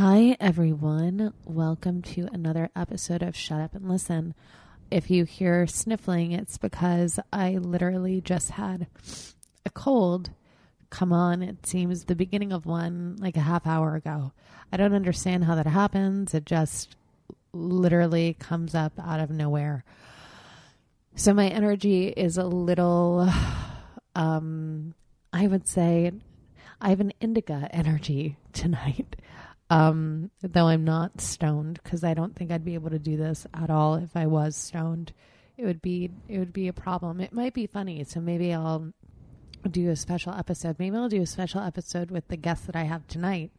Hi, everyone. Welcome to another episode of Shut Up and Listen. If you hear sniffling, it's because I literally just had a cold come on. It seems the beginning of one like a half hour ago. I don't understand how that happens. It just literally comes up out of nowhere. So my energy is a little, um, I would say, I have an indica energy tonight. Um, though I'm not stoned because I don't think I'd be able to do this at all if I was stoned. It would be it would be a problem. It might be funny, so maybe I'll do a special episode. Maybe I'll do a special episode with the guest that I have tonight,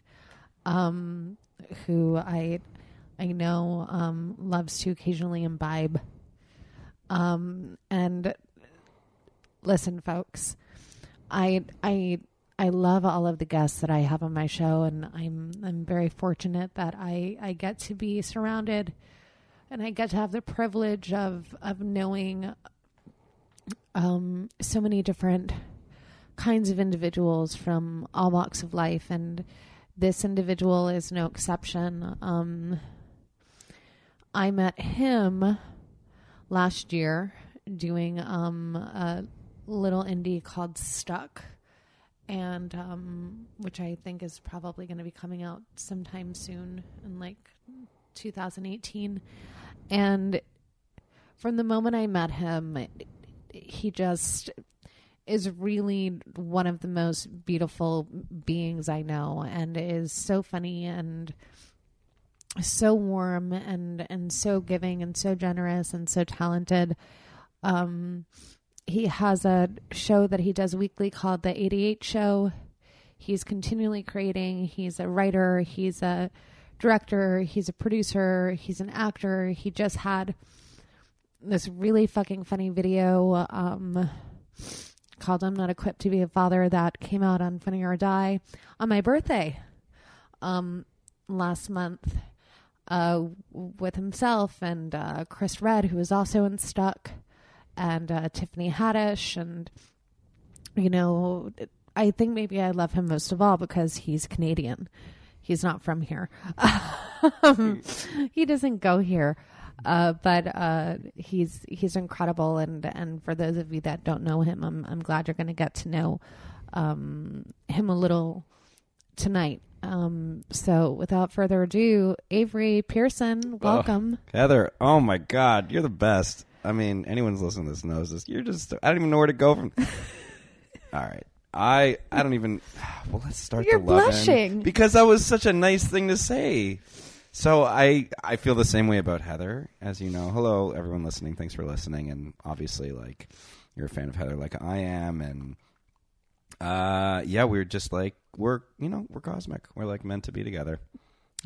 um, who I I know um, loves to occasionally imbibe. Um, and listen, folks, I I I love all of the guests that I have on my show, and I'm I'm very fortunate that I I get to be surrounded, and I get to have the privilege of of knowing um, so many different kinds of individuals from all walks of life, and this individual is no exception. Um, I met him last year doing um, a little indie called Stuck, and um, which I think is probably going to be coming out sometime soon in like 2018. And from the moment I met him, he just is really one of the most beautiful beings I know and is so funny and so warm and and so giving and so generous and so talented um he has a show that he does weekly called the 88 show. He's continually creating. He's a writer. He's a director. He's a producer. He's an actor. He just had this really fucking funny video um called I'm Not Equipped to Be a Father that came out on Funny or Die on my birthday um last month uh with himself and uh Chris Redd who was also in Stuck and uh Tiffany Haddish and you know I think maybe I love him most of all because he's Canadian. He's not from here. um, he doesn't go here. Uh, but uh, he's he's incredible, and and for those of you that don't know him, I'm I'm glad you're going to get to know um, him a little tonight. Um, so without further ado, Avery Pearson, welcome. Heather, oh my God, you're the best. I mean, anyone's listening to this knows this. You're just, I don't even know where to go from. All right. I I don't even. Well, let's start You're the love in. blushing. because that was such a nice thing to say. So I I feel the same way about Heather, as you know. Hello, everyone listening. Thanks for listening, and obviously, like you're a fan of Heather, like I am, and uh, yeah, we're just like we're you know we're cosmic. We're like meant to be together.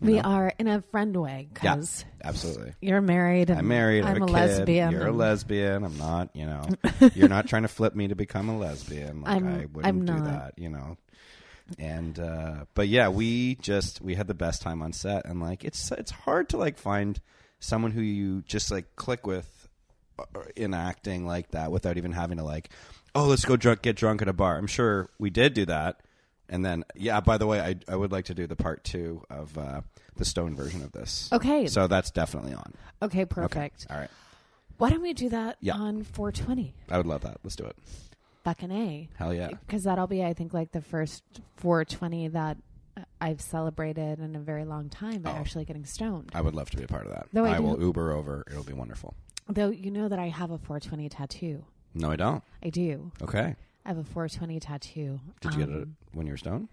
We know? are in a friend way Yeah, because absolutely. you're married. And I'm married. I'm a a, kid. lesbian. You're a lesbian. I'm not. You know, you're not trying to flip me to become a lesbian. Like I'm- I wouldn't I'm do not. that. You know. And uh, but yeah, we just we had the best time on set, and like it's it's hard to like find someone who you just like click with uh, in acting like that without even having to like, oh, let's go drunk, get drunk at a bar. I'm sure we did do that. And then, yeah. By the way, I I would like to do the part two of uh, the Stone version of this. Okay. So that's definitely on. Okay, Okay. perfect. All right. Why don't we do that Yeah. on 420? I would love that. Let's do it. Fucking A. Hell yeah. Because that'll be, I think, like the first 420 that I've celebrated in a very long time by Oh. actually getting stoned. I would love to be a part of that. Though I I, will Uber over. It'll be wonderful. Though you know that I have a 420 tattoo. No, I don't. I do. Okay. I have a 420 tattoo. Did you get it Um, when you were stoned?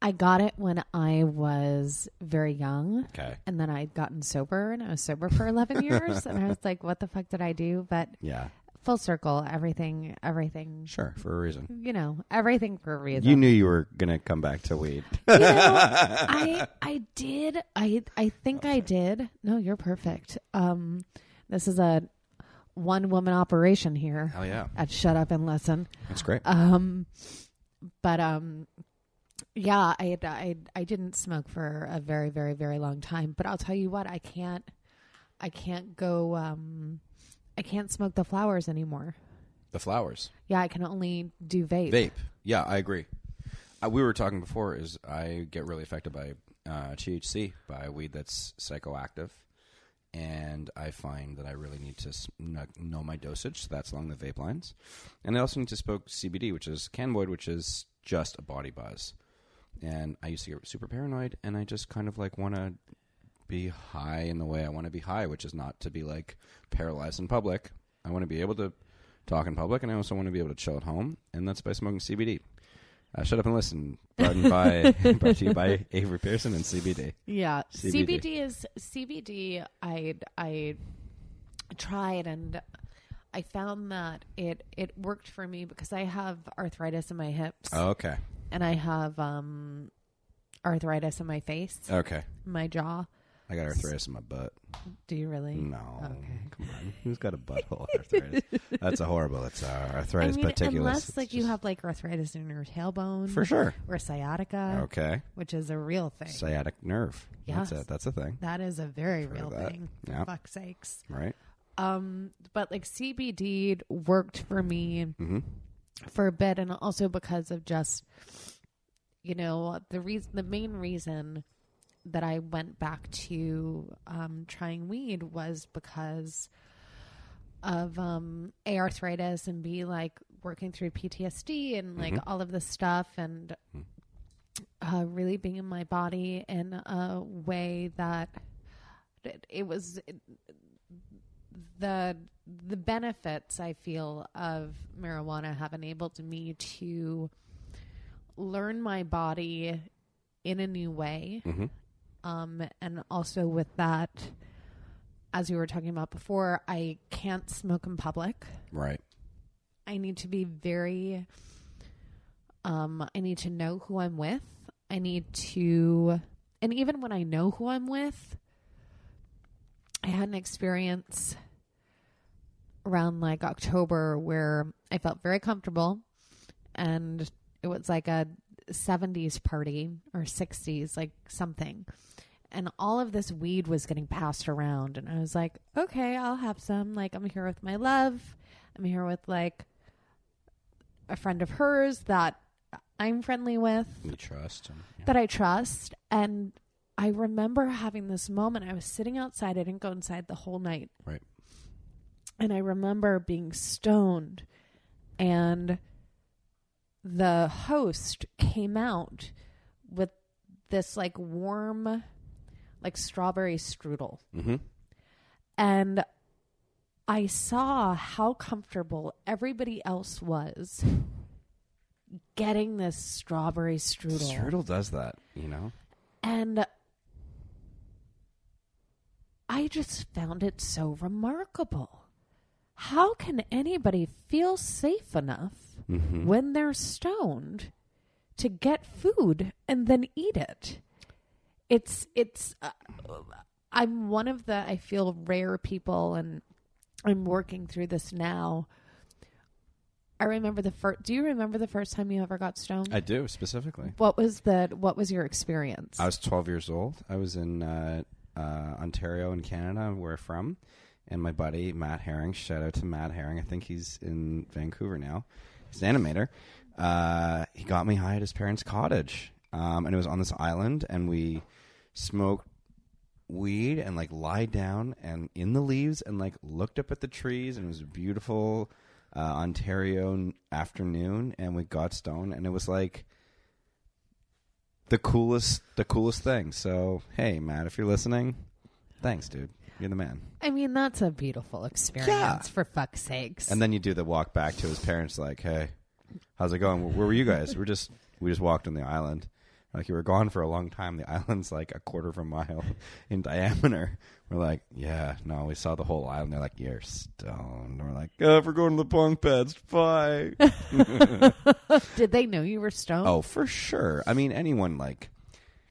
I got it when I was very young. Okay. And then I'd gotten sober and I was sober for 11 years. and I was like, what the fuck did I do? But Yeah. full circle. Everything, everything. Sure, for a reason. You know, everything for a reason. You knew you were gonna come back to weed. You know, I I did. I I think I did. No, you're perfect. Um, this is a one woman operation here Hell yeah, at Shut Up and Listen. that's great. Um, but um, yeah, I I I didn't smoke for a very very very long time. But I'll tell you what, I can't I can't go. Um, I can't smoke the flowers anymore. the flowers. Yeah, I can only do vape. Vape. Yeah, I agree. Uh, we were talking before. Is I get really affected by uh, THC, by weed that's psychoactive, and I find that I really need to know my dosage. So that's along the vape lines, and I also need to smoke CBD, which is cannabinoid, which is just a body buzz. And I used to get super paranoid, and I just kind of like want to be high in the way I want to be high, which is not to be like paralyzed in public. I want to be able to talk in public, and I also want to be able to chill at home, and that's by smoking CBD. Uh, shut up and listen. Brought, by, brought to you by Avery Pearson and CBD. Yeah, CBD. CBD. is CBD. I I tried and I found that it it worked for me because I have arthritis in my hips Oh, okay. and I have um arthritis in my face, Okay. my jaw. I got arthritis in my butt. Do you really? No. Okay. Come on. Who's got a butthole arthritis? That's a horrible. It's uh, I arthritis mean, pediculus. unless It's like you just- have like arthritis in your tailbone, For sure. or sciatica, Okay. which is a real thing. Sciatic nerve. That's it. That's a thing. that is a very real that. thing. For Yeah. fuck's sakes. Right? Um, but like CBD worked for me Mm-hmm. for a bit, and also because of just, you know, the reason, the main reason that I went back to um, trying weed was because of um, A arthritis and B like working through PTSD and like all of this stuff and uh, really being in my body in a way that it, it was the the benefits I feel of marijuana have enabled me to learn my body in a new way. Mhm. Um, and also with that, as we were talking about before, I can't smoke in public. Right. I need to be very um I need to know who I'm with. I need to and even when I know who I'm with, I had an experience around like October where I felt very comfortable and it was like a 70s party or 60s like something and all of this weed was getting passed around and I was like, "Okay, I'll have some. Like I'm here with my love. I'm here with like a friend of hers that I'm friendly with, You trust. Yeah. that I trust. And I remember having this moment. I was sitting outside. I didn't go inside the whole night. Right. And I remember being stoned and the host came out with this like warm like strawberry strudel Mm-hmm. and I saw how comfortable everybody else was getting this strawberry strudel. Strudel does that, you know? And I just found it so remarkable. How can anybody feel safe enough Mm-hmm. when they're stoned to get food and then eat it? It's it's uh, I'm one of the I feel rare people and I'm working through this now. I remember the first Do you remember the first time you ever got stoned? I do, specifically. what was the what was your experience? I was 12 years old. I was in uh, uh, Ontario in Canada, where I'm from. And my buddy, Matt Herring, shout out to Matt Herring. I think he's in Vancouver now. He's an animator. Uh, he got me high at his parents' cottage. Um, and it was on this island, and we smoked weed and like lied down and in the leaves and like looked up at the trees and it was a beautiful uh, Ontario afternoon and we got stoned and it was like the coolest the coolest thing. So hey Matt, if you're listening, thanks, dude. You're the man. I mean, that's a beautiful experience Yeah. for fuck's sakes. And then you do the walk back to his parents, like, "Hey, how's it going? Where were you guys? We're just we just walked on the island. Like you were gone for a long time. The island's like a quarter of a mile in diameter. We're like, yeah, no, we saw the whole island. They're like, you're stoned. We're like, oh, if we're going to the bunk beds, bye. Did they know you were stoned? oh, for sure. I mean, anyone like,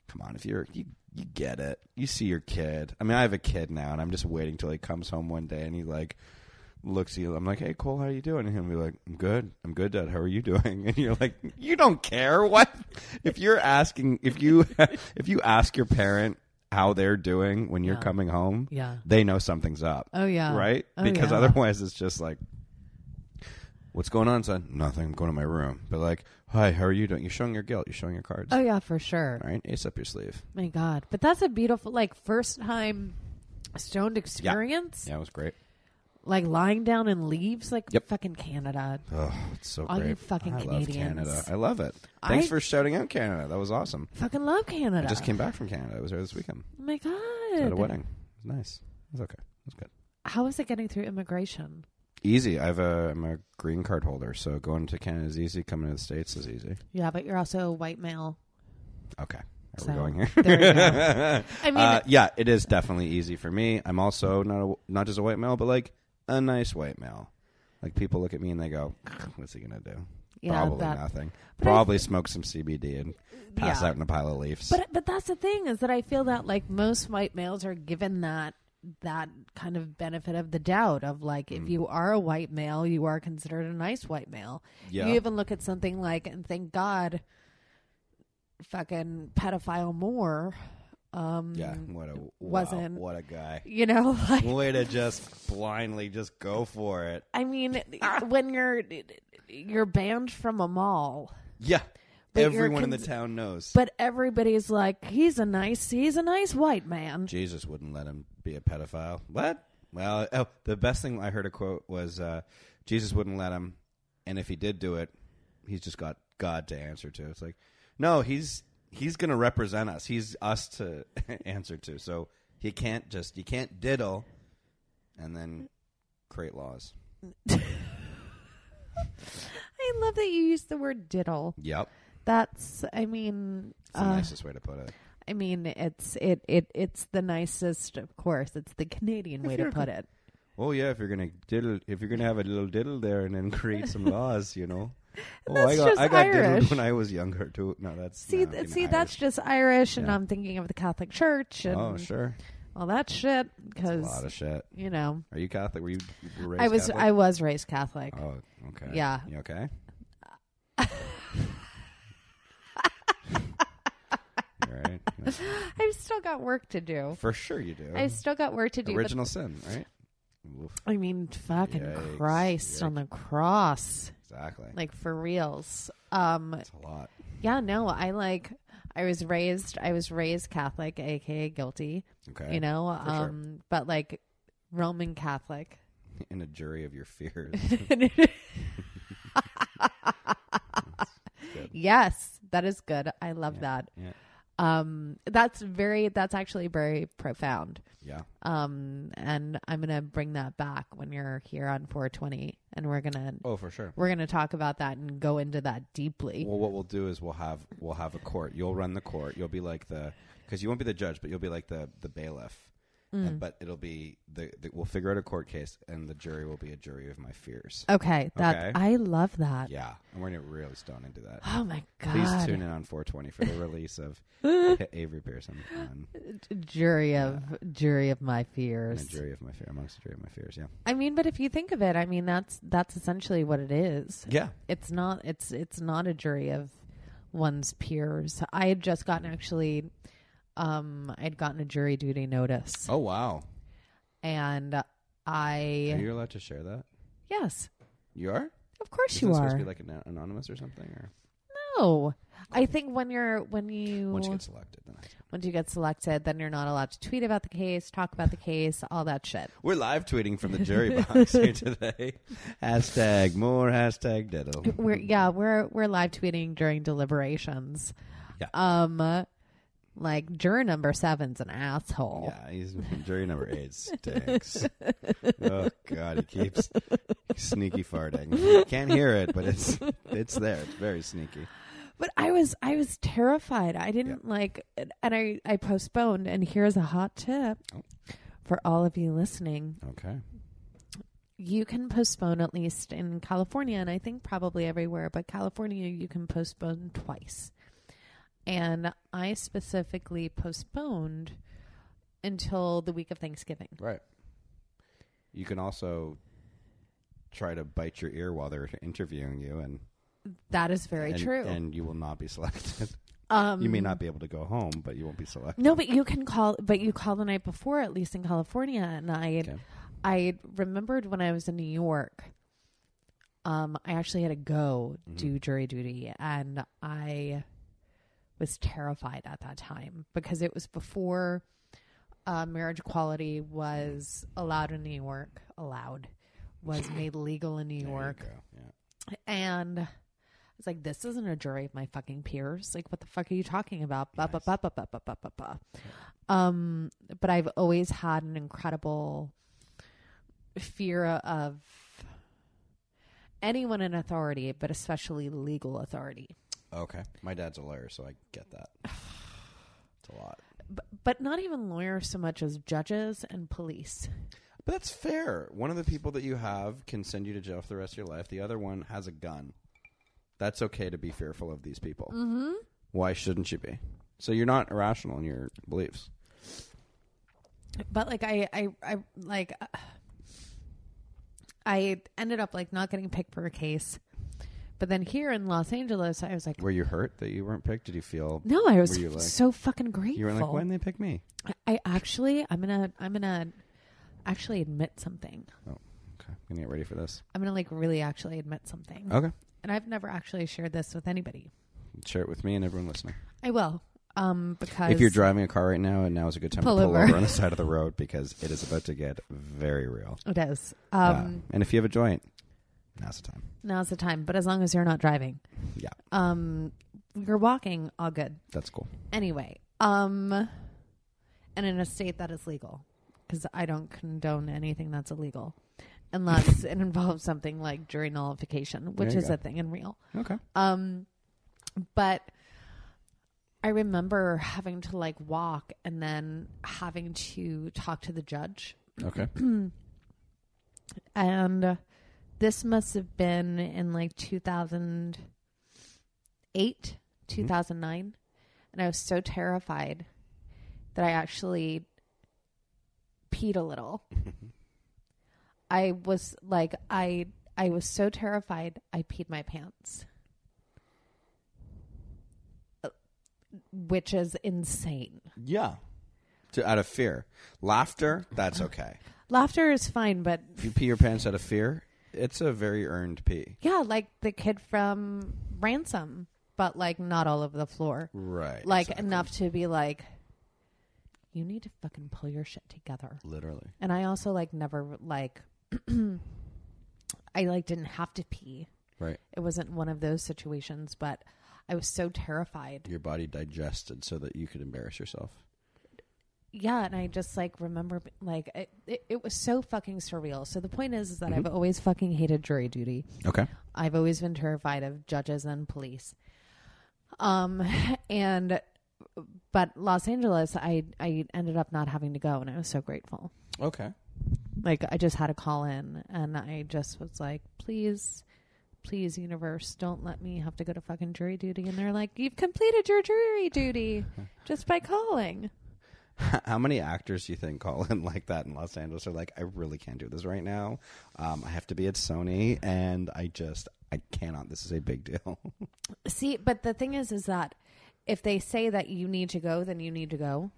come on, if you're you, you get it. You see your kid. I mean, I have a kid now, and I'm just waiting till he comes home one day and he like looks at you. I'm like, hey, Cole, how you doing? And he'll be like, I'm good. I'm good, Dad. How are you doing? And you're like, you don't care what if you're asking if you if you ask your parent how they're doing when you're Yeah. coming home, Yeah. they know something's up. Oh, yeah. right? Oh, because yeah. otherwise, it's just like, what's going on, son? Nothing. I'm going to my room. But like, hi, how are you doing? You're showing your guilt. You're showing your cards. Oh yeah, for sure. All right, ace up your sleeve. My God, but that's a beautiful, like, first time stoned experience. Yeah, it was great. Like lying down in leaves, like Yep. fucking Canada. Oh, it's so All great. you fucking I love Canadians. Canada. I love it. Thanks I- for shouting out Canada. That was awesome. Fucking love Canada. I just came back from Canada. I was there this weekend. Oh my I was at God. a wedding. It was nice. It was okay. It was good. How is it getting through immigration? Easy. I have a I'm a green card holder, so going to Canada is easy. Coming to the states is easy. Yeah, but you're also a white male. Okay. Are So, we going here? there you go. I mean, uh, yeah, it is definitely easy for me. I'm also not a, not just a white male, but like a nice white male. Like people look at me and they go, "What's he gonna do? Yeah, Probably that- nothing. But I Probably smoke some CBD and pass Yeah. out in a pile of leaves." But but that's the thing is that I feel that like most white males are given that that kind of benefit of the doubt of like Mm. if you are a white male, you are considered a nice white male. Yeah. You even look at something like and thank God fucking pedophile Moore um yeah, what a wasn't- wow, what a guy. you know like Way to just blindly just go for it. I mean when you're you're banned from a mall Yeah, everyone in the town knows. but everybody's like he's a nice he's a nice white man. Jesus wouldn't let him be a pedophile. What? Well, oh, the best thing I heard a quote was uh, Jesus wouldn't let him, and if he did do it, he's just got God to answer to. It's like, no, he's he's going to represent us. He's us to answer to. So he can't just you can't diddle, and then create laws. I love that you use the word diddle. Yep, That's I mean it's the uh, nicest way to put it. I mean it's it, it it's the nicest of course. It's the Canadian way to put it. Oh yeah, if you're gonna diddle, if you're gonna have a little diddle there and then create some laws, you know. Oh, I That's got just I got diddled when I was younger too. No, that's See no, th- see Irish. that's just Irish and Yeah. I'm thinking of the Catholic Church oh, and Oh sure, all that shit a lot of shit. you know Are you Catholic? Were you, you were raised I was Catholic? I was raised Catholic. Oh, okay. Yeah. You okay? You all right? I've still got work to do. For sure you do. I've still got work to do. but- Original sin, right? Oof, I mean, fucking Yikes, Christ on the cross, exactly. like for reals. Um, That's a lot. yeah, no, I like. I was raised. I was raised Catholic, aka guilty. Okay. You know, for sure. um, but like Roman Catholic. In a jury of your fears. yes, that is good. I love that. yeah. Um, that's very. That's actually very profound. Yeah. Um, and I'm gonna bring that back when you're here on 420, and we're gonna Oh, for sure. we're gonna talk about that and go into that deeply. Well, what we'll do is we'll have we'll have a court. You'll run the court. You'll be like the because you won't be the judge, but you'll be like the the bailiff. Mm. And, but it'll be the, the we'll figure out a court case, and the jury will be a jury of my fears. Okay, that Okay. I love that. Yeah, and we're gonna really stone into that. Oh my god! Please tune in on 420 for the release of Avery Pearson on Jury of jury of my fears. a jury of my fear amongst a jury of my fears. Yeah, I mean, but if you think of it, I mean that's that's essentially what it is. yeah. It's not. It's it's not a jury of one's peers. I had just gotten actually. Um, I'd gotten a jury duty notice, Oh wow, and are I you allowed to share that? yes, You are. of course Isn't you it are. supposed to be like an- anonymous or something? Or no, I think when you're when you once you get selected, then I once you get selected, then you're not allowed to tweet about the case, talk about the case, all that shit. We're live tweeting from the jury box here today. Hashtag more hashtag diddle. We're yeah, we're we're live tweeting during deliberations. Yeah. Um, like juror number seven's an asshole. Yeah, he's jury number eight stinks. oh god, he keeps sneaky farting. You can't hear it, but it's it's there. It's very sneaky. But I was I was terrified. I didn't like, and I I postponed. And here's a hot tip Oh. for all of you listening, Okay. you can postpone at least in California, and I think probably everywhere, but California, you can postpone twice. And I specifically postponed until the week of Thanksgiving. Right. You can also try to bite your ear while they're interviewing you, and That is very and, true. And you will not be selected. um, you may not be able to go home, but you won't be selected. No, but you can call. But you call the night before, at least in California. And I, Okay. I remembered when I was in New York. Um, I actually had to go Mm-hmm. do jury duty, and I was terrified at that time because it was before uh, marriage equality was allowed in New York, allowed, was made legal in New There York. Yeah. And I was like, this isn't a jury of my fucking peers. Like, what the fuck are you talking about? But I've always had an incredible fear of anyone in authority, but especially legal authority. Okay. My dad's a lawyer, so I get that. It's a lot. But, but not even lawyers so much as judges and police. But that's fair. One of the people that you have can send you to jail for the rest of your life. The other one has a gun. That's okay to be fearful of these people. Mm-hmm. Why shouldn't you be? So you're not irrational in your beliefs. But like I, I, I like uh, I ended up like not getting picked for a case. But then here in Los Angeles, I was like, Were you hurt that you weren't picked? Did you feel? no, I was Were you like? so fucking grateful. you were like, why didn't they pick me? I actually, I'm gonna, I'm gonna actually admit something. Oh, Okay, I'm gonna get ready for this. I'm gonna like really actually admit something. Okay, And I've never actually shared this with anybody. share it with me and everyone listening. I will, um, because If you're driving a car right now, and now is a good time Pull to pull over. over. on the side of the road because it is about to get very real. it is. Yeah. Um, and if you have a joint, now's the time. now's the time. But as long as you're not driving, Yeah, um, you're walking, all good. that's cool. Anyway, um, and in a state that is legal, because I don't condone anything that's illegal, unless it involves something like jury nullification, which There you is go. a thing in real. Okay. Um, but I remember having to like walk and then having to talk to the judge. Okay. And this must have been in like 2008, 2009. And I was so terrified that I actually peed a little. I was like, I. I was so terrified I peed my pants. Uh, Which is insane. Yeah. To, out of fear, laughter. That's okay. Laughter is fine, but If you pee your pants out of fear, it's a very earned pee. yeah, like the kid from Ransom, but like not all over the floor. Right. Like exactly. enough to be like, you need to fucking pull your shit together. Literally. And I also like never like, I like didn't have to pee. Right. It wasn't one of those situations, but I was so terrified. Your body digested so that you could embarrass yourself. Yeah, and I just like remember like it, it, it was so fucking surreal. So the point is, is that Mm-hmm. I've always fucking hated jury duty. Okay. I've always been terrified of judges and police. Um, and but Los Angeles, I I ended up not having to go, and I was so grateful. Okay. Like I just had a call in, and I just was like, please. Please, universe, don't let me have to go to fucking jury duty. And they're like, You've completed your jury duty just by calling. How many actors do you think call in like that in Los Angeles? Are like, I really can't do this right now. Um, I have to be at Sony, and I just I cannot. This is a big deal. See, but the thing is, is that if they say that you need to go, then you need to go.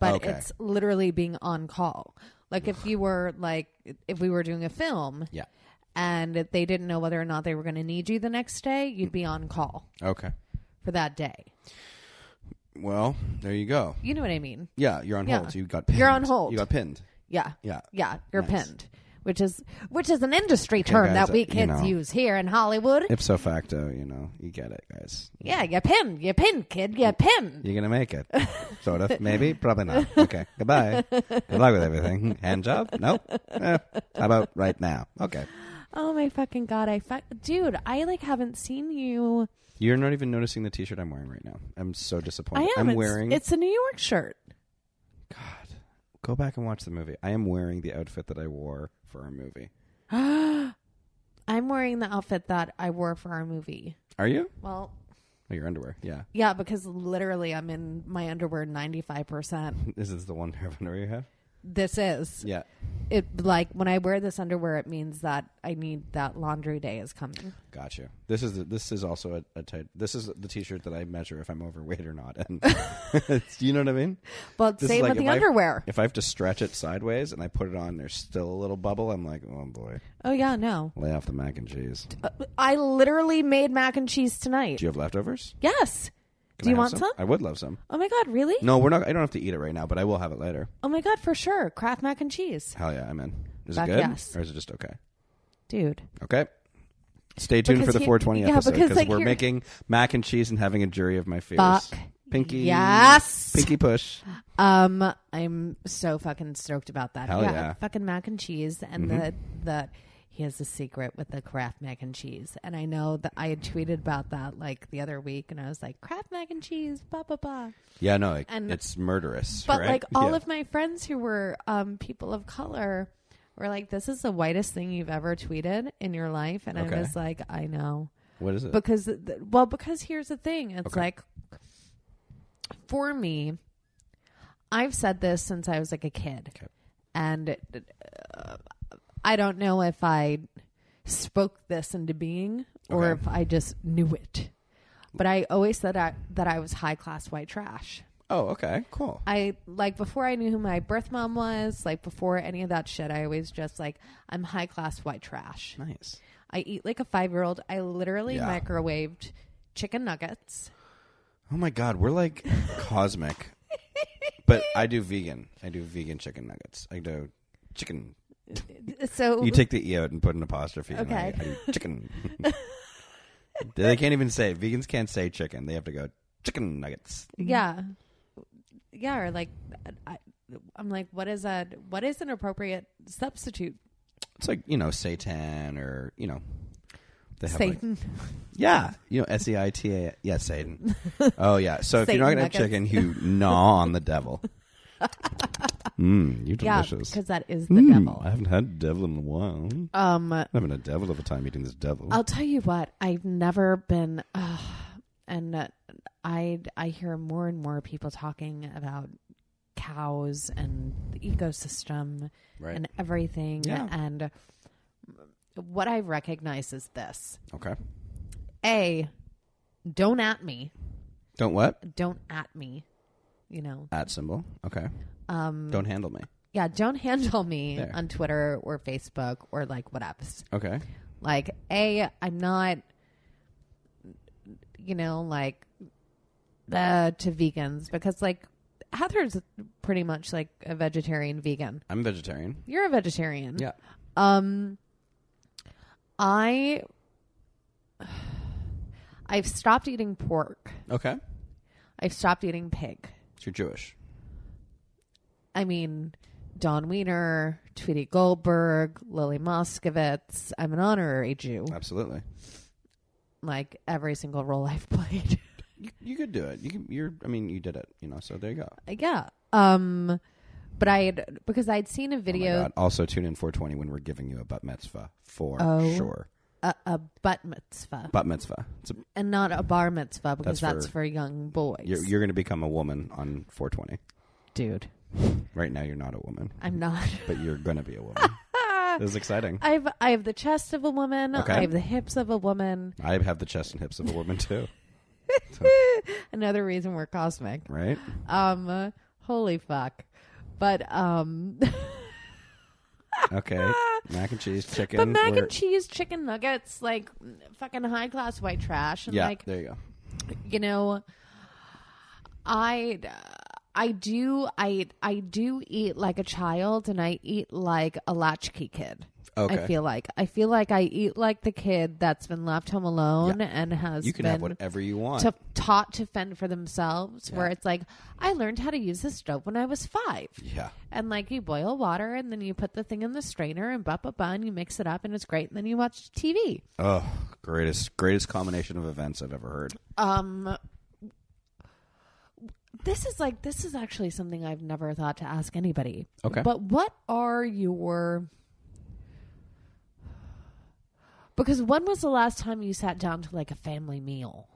But Okay. it's literally being on call. Like if you were like, if we were doing a film yeah. and they didn't know whether or not they were going to need you the next day, you'd be on call Okay. for that day. Well, there you go. You know what I mean? Yeah, you're on Yeah. hold. You got pinned. You're on hold. You got pinned. Yeah. Yeah. Yeah. You're Nice. pinned. Which is which is an industry term guys, that we uh, you kids know. use here in Hollywood. Ipso facto, you know, you get it, guys. yeah, you're pinned. You're pinned, kid. You're pinned. You're gonna make it, sort of, maybe, probably not. Okay, goodbye. Good luck with everything. Hand job? Nope. Eh, how about right now? Okay. Oh my fucking god! I fuck, dude. I like haven't seen you. You're not even noticing the T-shirt I'm wearing right now. I'm so disappointed. I am. I'm It's- wearing. It's a New York shirt. God. go back and watch the movie. I am wearing the outfit that I wore for our movie. I'm wearing the outfit that I wore for our movie. Are you? Well, Oh, your underwear. Yeah. yeah, because literally I'm in my underwear 95%. Is this the one pair of underwear you have? This is. Yeah. It like when I wear this underwear it means that I need that laundry day is coming. Got you. This is the, this is also a, a tight. This is the T-shirt that I measure if I'm overweight or not. And it's- you know what I mean? But This is same like with the if I- underwear. If I have to stretch it sideways and I put it on, there's still a little bubble. I'm like, oh boy, oh yeah, no. lay off the mac and cheese. Uh, I literally made mac and cheese tonight. Do you have leftovers? yes. Do you want some? I would love some. Oh my god, really? No, we're not. I don't have to eat it right now, but I will have it later. Oh my god, for sure. Kraft mac and cheese. Hell yeah, I'm in. Is Fuck it good, yes. or is it just okay? Dude. Okay. Stay tuned Because for the he- 420 yeah, episode because, because like, we're here- making mac and cheese and having a jury of my fears. Fuck. Pinky. Yes. Pinky push. Um, I'm so fucking stoked about that. Hell yeah. fucking mac and cheese, and Mhm. the the he has a secret with the Kraft mac and cheese, and I know that I had tweeted about that like the other week, and I was like Kraft mac and cheese, ba ba ba. Yeah, no, like, And- it's murderous. But right? like all Yeah. of my friends who were um people of color were like, "This is the whitest thing you've ever tweeted in your life," and Okay. I was like, "I know." what is it? because th- well because here's the thing it's Okay. like for me i've said this since i was like a kid Okay. and uh, i don't know if i spoke this into being or Okay. if i just knew it but i always said I, that i was high class white trash oh, okay, cool. I like before I knew who my birth mom was, like before any of that shit, I always just like I'm high class white trash. Nice. I eat like a five year old. I literally Yeah. microwaved chicken nuggets. Oh my god, we're like cosmic. But I do vegan. I do vegan chicken nuggets. I do chicken. So You take the e out and put an apostrophe. I- Okay. I, do chicken. they can't even say it. vegans can't say chicken. They have to go chicken nuggets. yeah, yeah, or like I, I'm like, what is that? What is an appropriate substitute? It's like you know Satan or you know they have like Satan. Yeah, you know S E I T A. Yeah, Satan. Oh yeah. So if you're not gonna have chicken, you gnaw on the devil. Mmm, you're yeah, delicious. because that is the Mm, devil. I haven't had devil in a while. Um, I'm having a devil of a time eating this devil. I'll tell you what, I've never been, uh, and uh, I I hear more and more people talking about cows and the ecosystem right. and everything, Yeah. and what I recognize is this: okay. a, don't at me, Don't what? don't at me, you know. At symbol. Okay. Um, Don't handle me. yeah, don't handle me There. on Twitter or Facebook or like whatever. Okay. Like, A, I'm not, you know, like, uh, to vegans because, like, Heather's pretty much like a vegetarian vegan. I'm vegetarian. You're a vegetarian. Yeah. Um, I, I've stopped eating pork. Okay. I've stopped eating pig. You're Jewish. I mean, Dawn Wiener, Tweety Goldberg, Lily Moskowitz. I'm an honorary Jew. Absolutely. Like every single role I've played. You, you could do it. You can, you're. I mean, you did it. You know. So there you go. yeah. Um, but I had because I'd seen a Oh video, God. Also, tune in 420 when we're giving you a bat mitzvah for Oh. sure. A, a butt mitzvah, Bat mitzvah. It's a, and not a bar mitzvah because That's that's, for- for, young boys. you're you're going to become a woman on 420. Dude, Right now, you're not a woman, I'm not. but you're going to be a woman. this is exciting. I have I have the chest of a woman. Okay. I have the hips of a woman. I have the chest and hips of a woman too. Another reason we're cosmic. Right? Um, holy fuck. But um, Okay. Mac and cheese, chicken. but mac we're- and cheese, chicken nuggets, like fucking high class white trash, and Yeah. like there you go. you know, I I do I I do eat like a child, and I eat like a latchkey kid. Okay. I feel like I feel like I eat like the kid that's been left home alone Yeah. and has you can been have whatever you want. to, taught to fend for themselves. Where it's like I learned how to use the stove when I was five. yeah. And like you boil water and then you put the thing in the strainer and blah blah blah and you mix it up and it's great and then you watch TV. Oh, greatest greatest combination of events I've ever heard. Um this is like this is actually something I've never thought to ask anybody. Okay. But what are your Because when was the last time you sat down to like a family meal?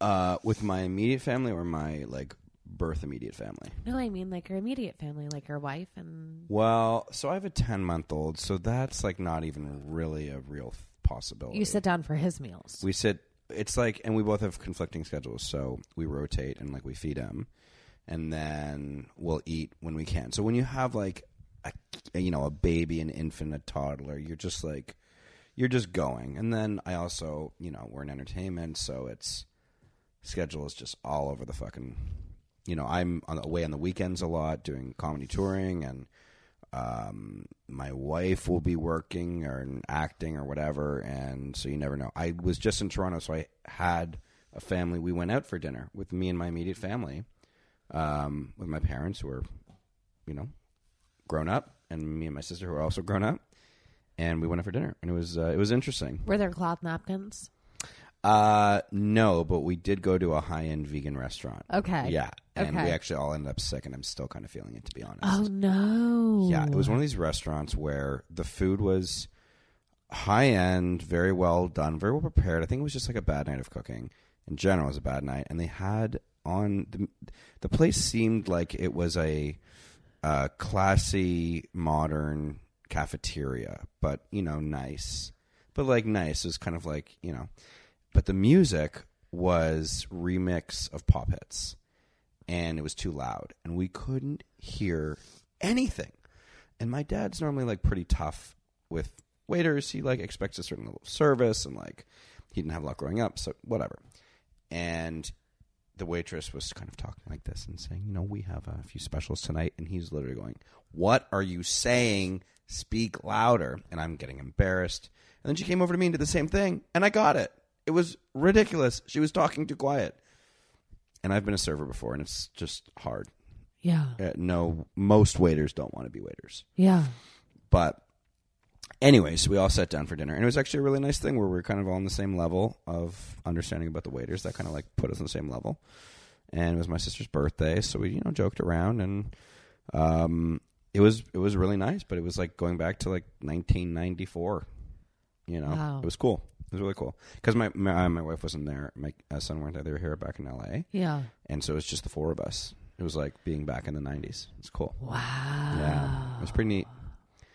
Uh, with my immediate family or my like birth immediate family? No, I mean like your immediate family, like your wife and Well, so I have a 10 month old, so that's like not even really a real f- possibility. you sit down for his meals. We sit. It's like, and we both have conflicting schedules, so we rotate and like we feed him, and then we'll eat when we can. So when you have like a, you know, a baby, an infant, a toddler, you're just like, you're just going. And then I also, you know, we're in entertainment, so it's schedule is just all over the fucking. You know, I'm on away on the weekends a lot doing comedy touring and um, my wife will be working or acting or whatever, and so you never know. I was just in Toronto, so I had a family. We went out for dinner with me and my immediate family, um, with my parents who are, you know, grown up, and me and my sister who are also grown up, and we went out for dinner, and it was uh, it was interesting. Were there cloth napkins? Uh, no, but we did go to a high end vegan restaurant. Okay. Yeah, and we actually all ended up sick, and I'm still kind of feeling it to be honest. Oh no. Yeah, it was one of these restaurants where the food was high end, very well done, very well prepared. I think it was just like a bad night of cooking. In general, it was a bad night, and they had on the the place seemed like it was a uh, classy, modern cafeteria, but you know, nice, but like nice. Was kind of like you know, but the music was remix of pop hits and it was too loud and we couldn't hear anything. And my dad's normally like pretty tough with waiters. He like expects a certain level of service and like he didn't have a lot growing up so whatever. And the waitress was kind of talking like this and saying you know we have a few specials tonight and he's literally going what are you saying speak louder and i'm getting embarrassed and then she came over to me and did the same thing and i got it it was ridiculous she was talking too quiet and I've been a server before, and it's just hard. Yeah. Uh, no, most waiters don't want to be waiters. Yeah. But anyways, we all sat down for dinner, and it was actually a really nice thing where we are kind of all on the same level of understanding about the waiters. That kind of like put us on the same level. And it was my sister's birthday, so we you know joked around, and um, it was it was really nice. But it was like going back to like 1994. You know, Wow. it was cool. It was really cool because my my, my wife wasn't there. My uh, son weren't there. They were here back in L.A Yeah. and so it was just the four of us. It was like being back in the '90s. It's cool. Wow. Yeah, it was pretty neat.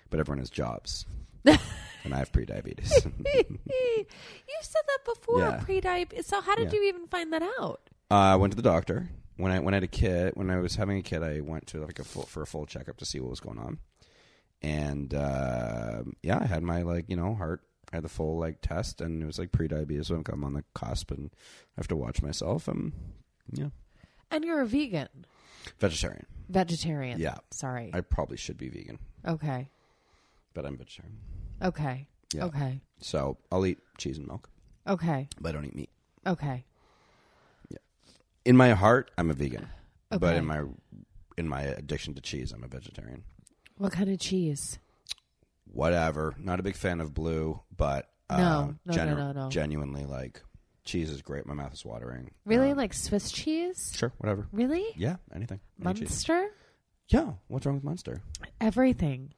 But everyone has jobs, and I have pre-diabetes. you said that before, Yeah. pre-diabetes. So how did Yeah. you even find that out? uh, I went to the doctor when I when I had a kid. When I was having a kid, I went to like a full, for a full checkup to see what was going on. And uh, yeah, I had my like you know heart. I had the full like test, and it was like pre-diabetes. So I'm on the cusp, and I have to watch myself. And yeah, And you're a vegan, vegetarian. vegetarian. Yeah. Sorry. I probably should be vegan, okay. but I'm vegetarian. Okay. Yeah. Okay. So I'll eat cheese and milk, Okay. but I don't eat meat. Okay. In my heart, I'm a vegan, Okay. but in my in my addiction to cheese, I'm a vegetarian. What kind of cheese? Whatever. Not a big fan of blue, but uh, No, no, no, no, no. genuinely like cheese is great. My mouth is watering. Really, Uh, like Swiss cheese? sure, whatever. Really? Yeah, anything. Any cheese. Munster? Yeah. What's wrong with Munster? Everything.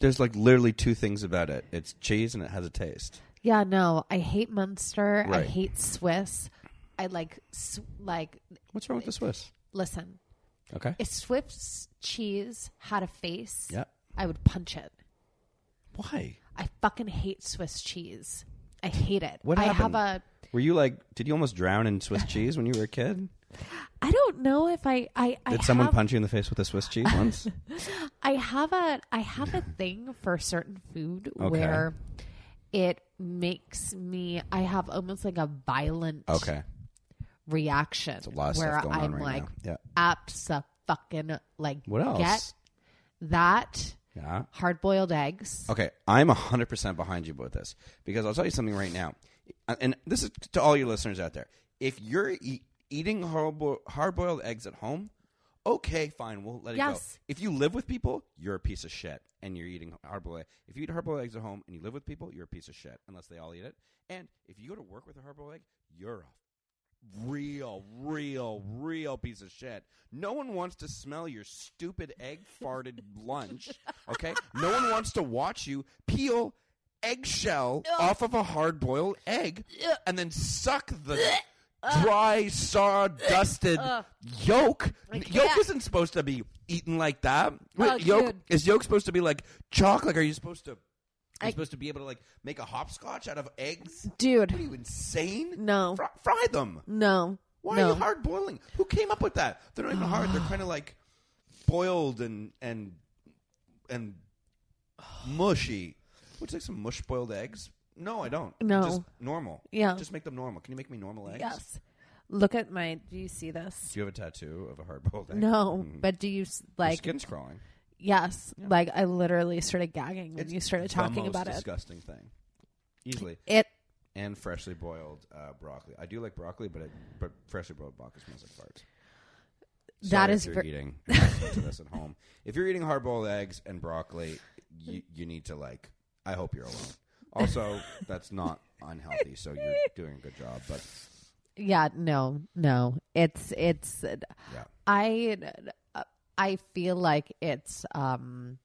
There's like literally two things about it. It's cheese and it has a taste. Yeah, no, I hate Munster. I hate Swiss. I like s- like What's wrong with the Swiss? listen. Okay. If Swiss cheese had a face, Yeah. I would punch it. Why? I fucking hate Swiss cheese. I hate it. What I have happened? a Were you like? Did you almost drown in Swiss cheese when you were a kid? I don't know if I I I Did someone have, punch you in the face with a Swiss cheese once? I have a I have a thing for certain food Okay. where it makes me I have almost like a violent Okay. Reaction a lot of where stuff going I'm on right like now. Yeah. absa fucking like What else? get that Yeah. hard boiled eggs. Okay, I'm 100% behind you with this because I'll tell you something right now. Uh, and this is to all your listeners out there. If you're e- eating hard boiled eggs at home, okay, fine, we'll let it go. If you live with people, you're a piece of shit and you're eating hard boiled eggs. If you eat hard boiled eggs at home and you live with people, you're a piece of shit unless they all eat it. And if you go to work with a hard boiled egg, you're a real, real, real piece of shit. No one wants to smell your stupid egg farted lunch. Okay? No one wants to watch you peel eggshell off of a hard boiled egg and then suck the uh. dry, sawdusted uh. yolk. Yolk isn't supposed to be eaten like that. Oh, Wait, Oh, yolk dude. is yolk supposed to be like chalk? Like, are you supposed to? Are I- supposed to be able to like make a hopscotch out of eggs? Dude, What are you insane? No. Fry, fry them. no. Why no. are you hard boiling? Who came up with that? They're not even hard. They're kind of like boiled and and and mushy. Would you like some mush boiled eggs? No, I don't. No. just normal. Yeah. just make them normal. Can you make me normal eggs? Yes. Look at my. Do you see this? Do you have a tattoo of a hard boiled egg? No, Mm. but do you s- Your like? skin's crawling. Yes, like I literally started gagging when It's you started talking about it. disgusting thing. Easily. It and freshly boiled uh, broccoli. I do like broccoli, but it, but freshly boiled broccoli smells like farts. That Sorry is if you're ver- eating if you're listening to this at home. If you're eating hard boiled eggs and broccoli, you you need to like. I hope you're alone. Also, that's not unhealthy, so you're doing a good job. But yeah, no, no. It's it's yeah, I I feel like it's um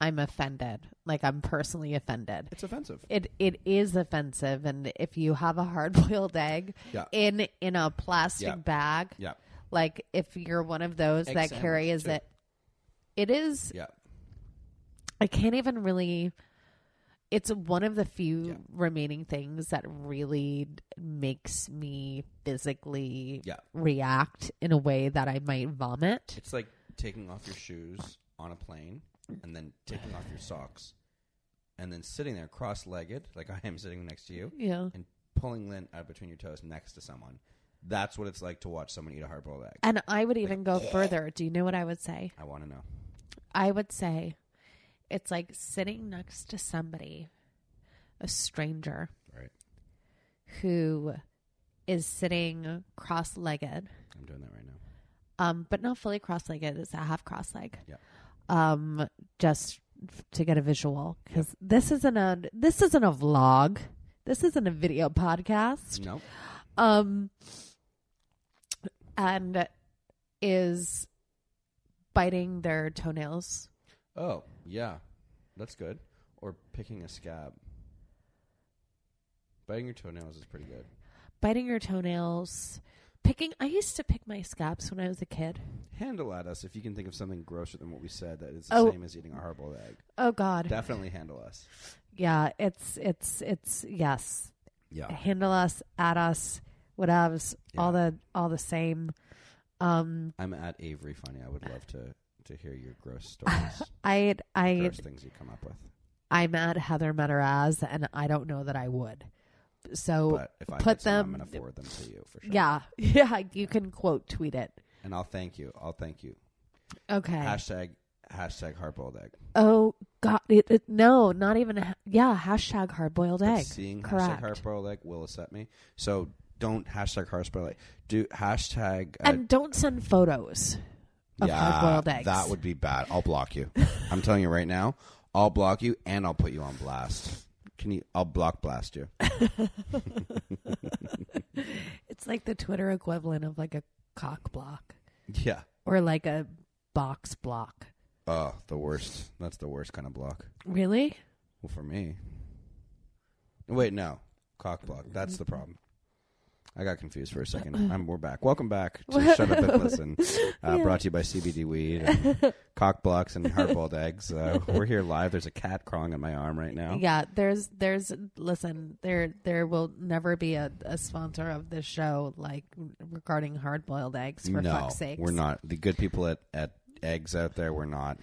I'm offended. Like I'm personally offended. it's offensive. It it is offensive and if you have a hard boiled egg Yeah. in in a plastic Yeah. bag, Yeah, like if you're one of those Egg that carries too. it it is yeah, I can't even really. It's one of the few Yeah. remaining things that really makes me physically Yeah. react in a way that I might vomit. it's like taking off your shoes on a plane and then taking off your socks, and then sitting there cross-legged, like I am sitting next to you, Yeah. and pulling lint out between your toes next to someone. That's what it's like to watch someone eat a hard boiled egg. And I would even go further. Do you know what I would say? I want to know. I would say it's like sitting next to somebody, a stranger, Right, who is sitting cross legged, I'm doing that right now. Um, but not fully cross legged, it's a half cross leg. Yeah. um just f- to get a visual because this isn't a this isn't a vlog this isn't a video podcast No, um and is biting their toenails Oh, yeah. That's good. Or picking a scab. Biting your toenails is pretty good. biting your toenails picking i used to pick my scabs when i was a kid Handle at us if you can think of something grosser than what we said that is the Oh. same as eating a hard boiled egg. oh god Definitely handle us. yeah it's it's it's yes Yeah. handle us at us whatevs all the all the same um I'm at Avery Funny. I would love to, to hear your gross stories. i i gross things you come up with. I'm at Heather Matarazzo, and I don't know that I would. So But if I put them, some, I'm going to forward them to you for sure. yeah, yeah. You can quote tweet it. And I'll thank you. I'll thank you. Okay. Hashtag, hashtag hard boiled egg. oh God! It, it, no, not even. ha- Yeah. Hashtag hard boiled But egg. Seeing Correct. hashtag hard boiled egg will upset me. So don't hashtag hard boiled egg. Do hashtag. Uh, and don't send photos of hard boiled eggs. That would be bad. I'll block you. I'm telling you right now. I'll block you and I'll put you on blast. Can you? I'll block blast you. It's like the Twitter equivalent of like a cock block Yeah. or like a box block. Oh, the worst. That's the worst kind of block. Really? Well, for me. Wait, no. Cock block. That's the problem. I got confused for a second. I'm, we're back. Welcome back to Shut Up and Listen. Uh, Brought to you by CBD Weed, and cock blocks, and hard boiled eggs. Uh, we're here live. There's a cat crawling on my arm right now. Yeah, there's there's listen, there there will never be a, a sponsor of this show like regarding hard boiled eggs for no, fuck's sake. we're not. The good people at, at eggs out there, we're not.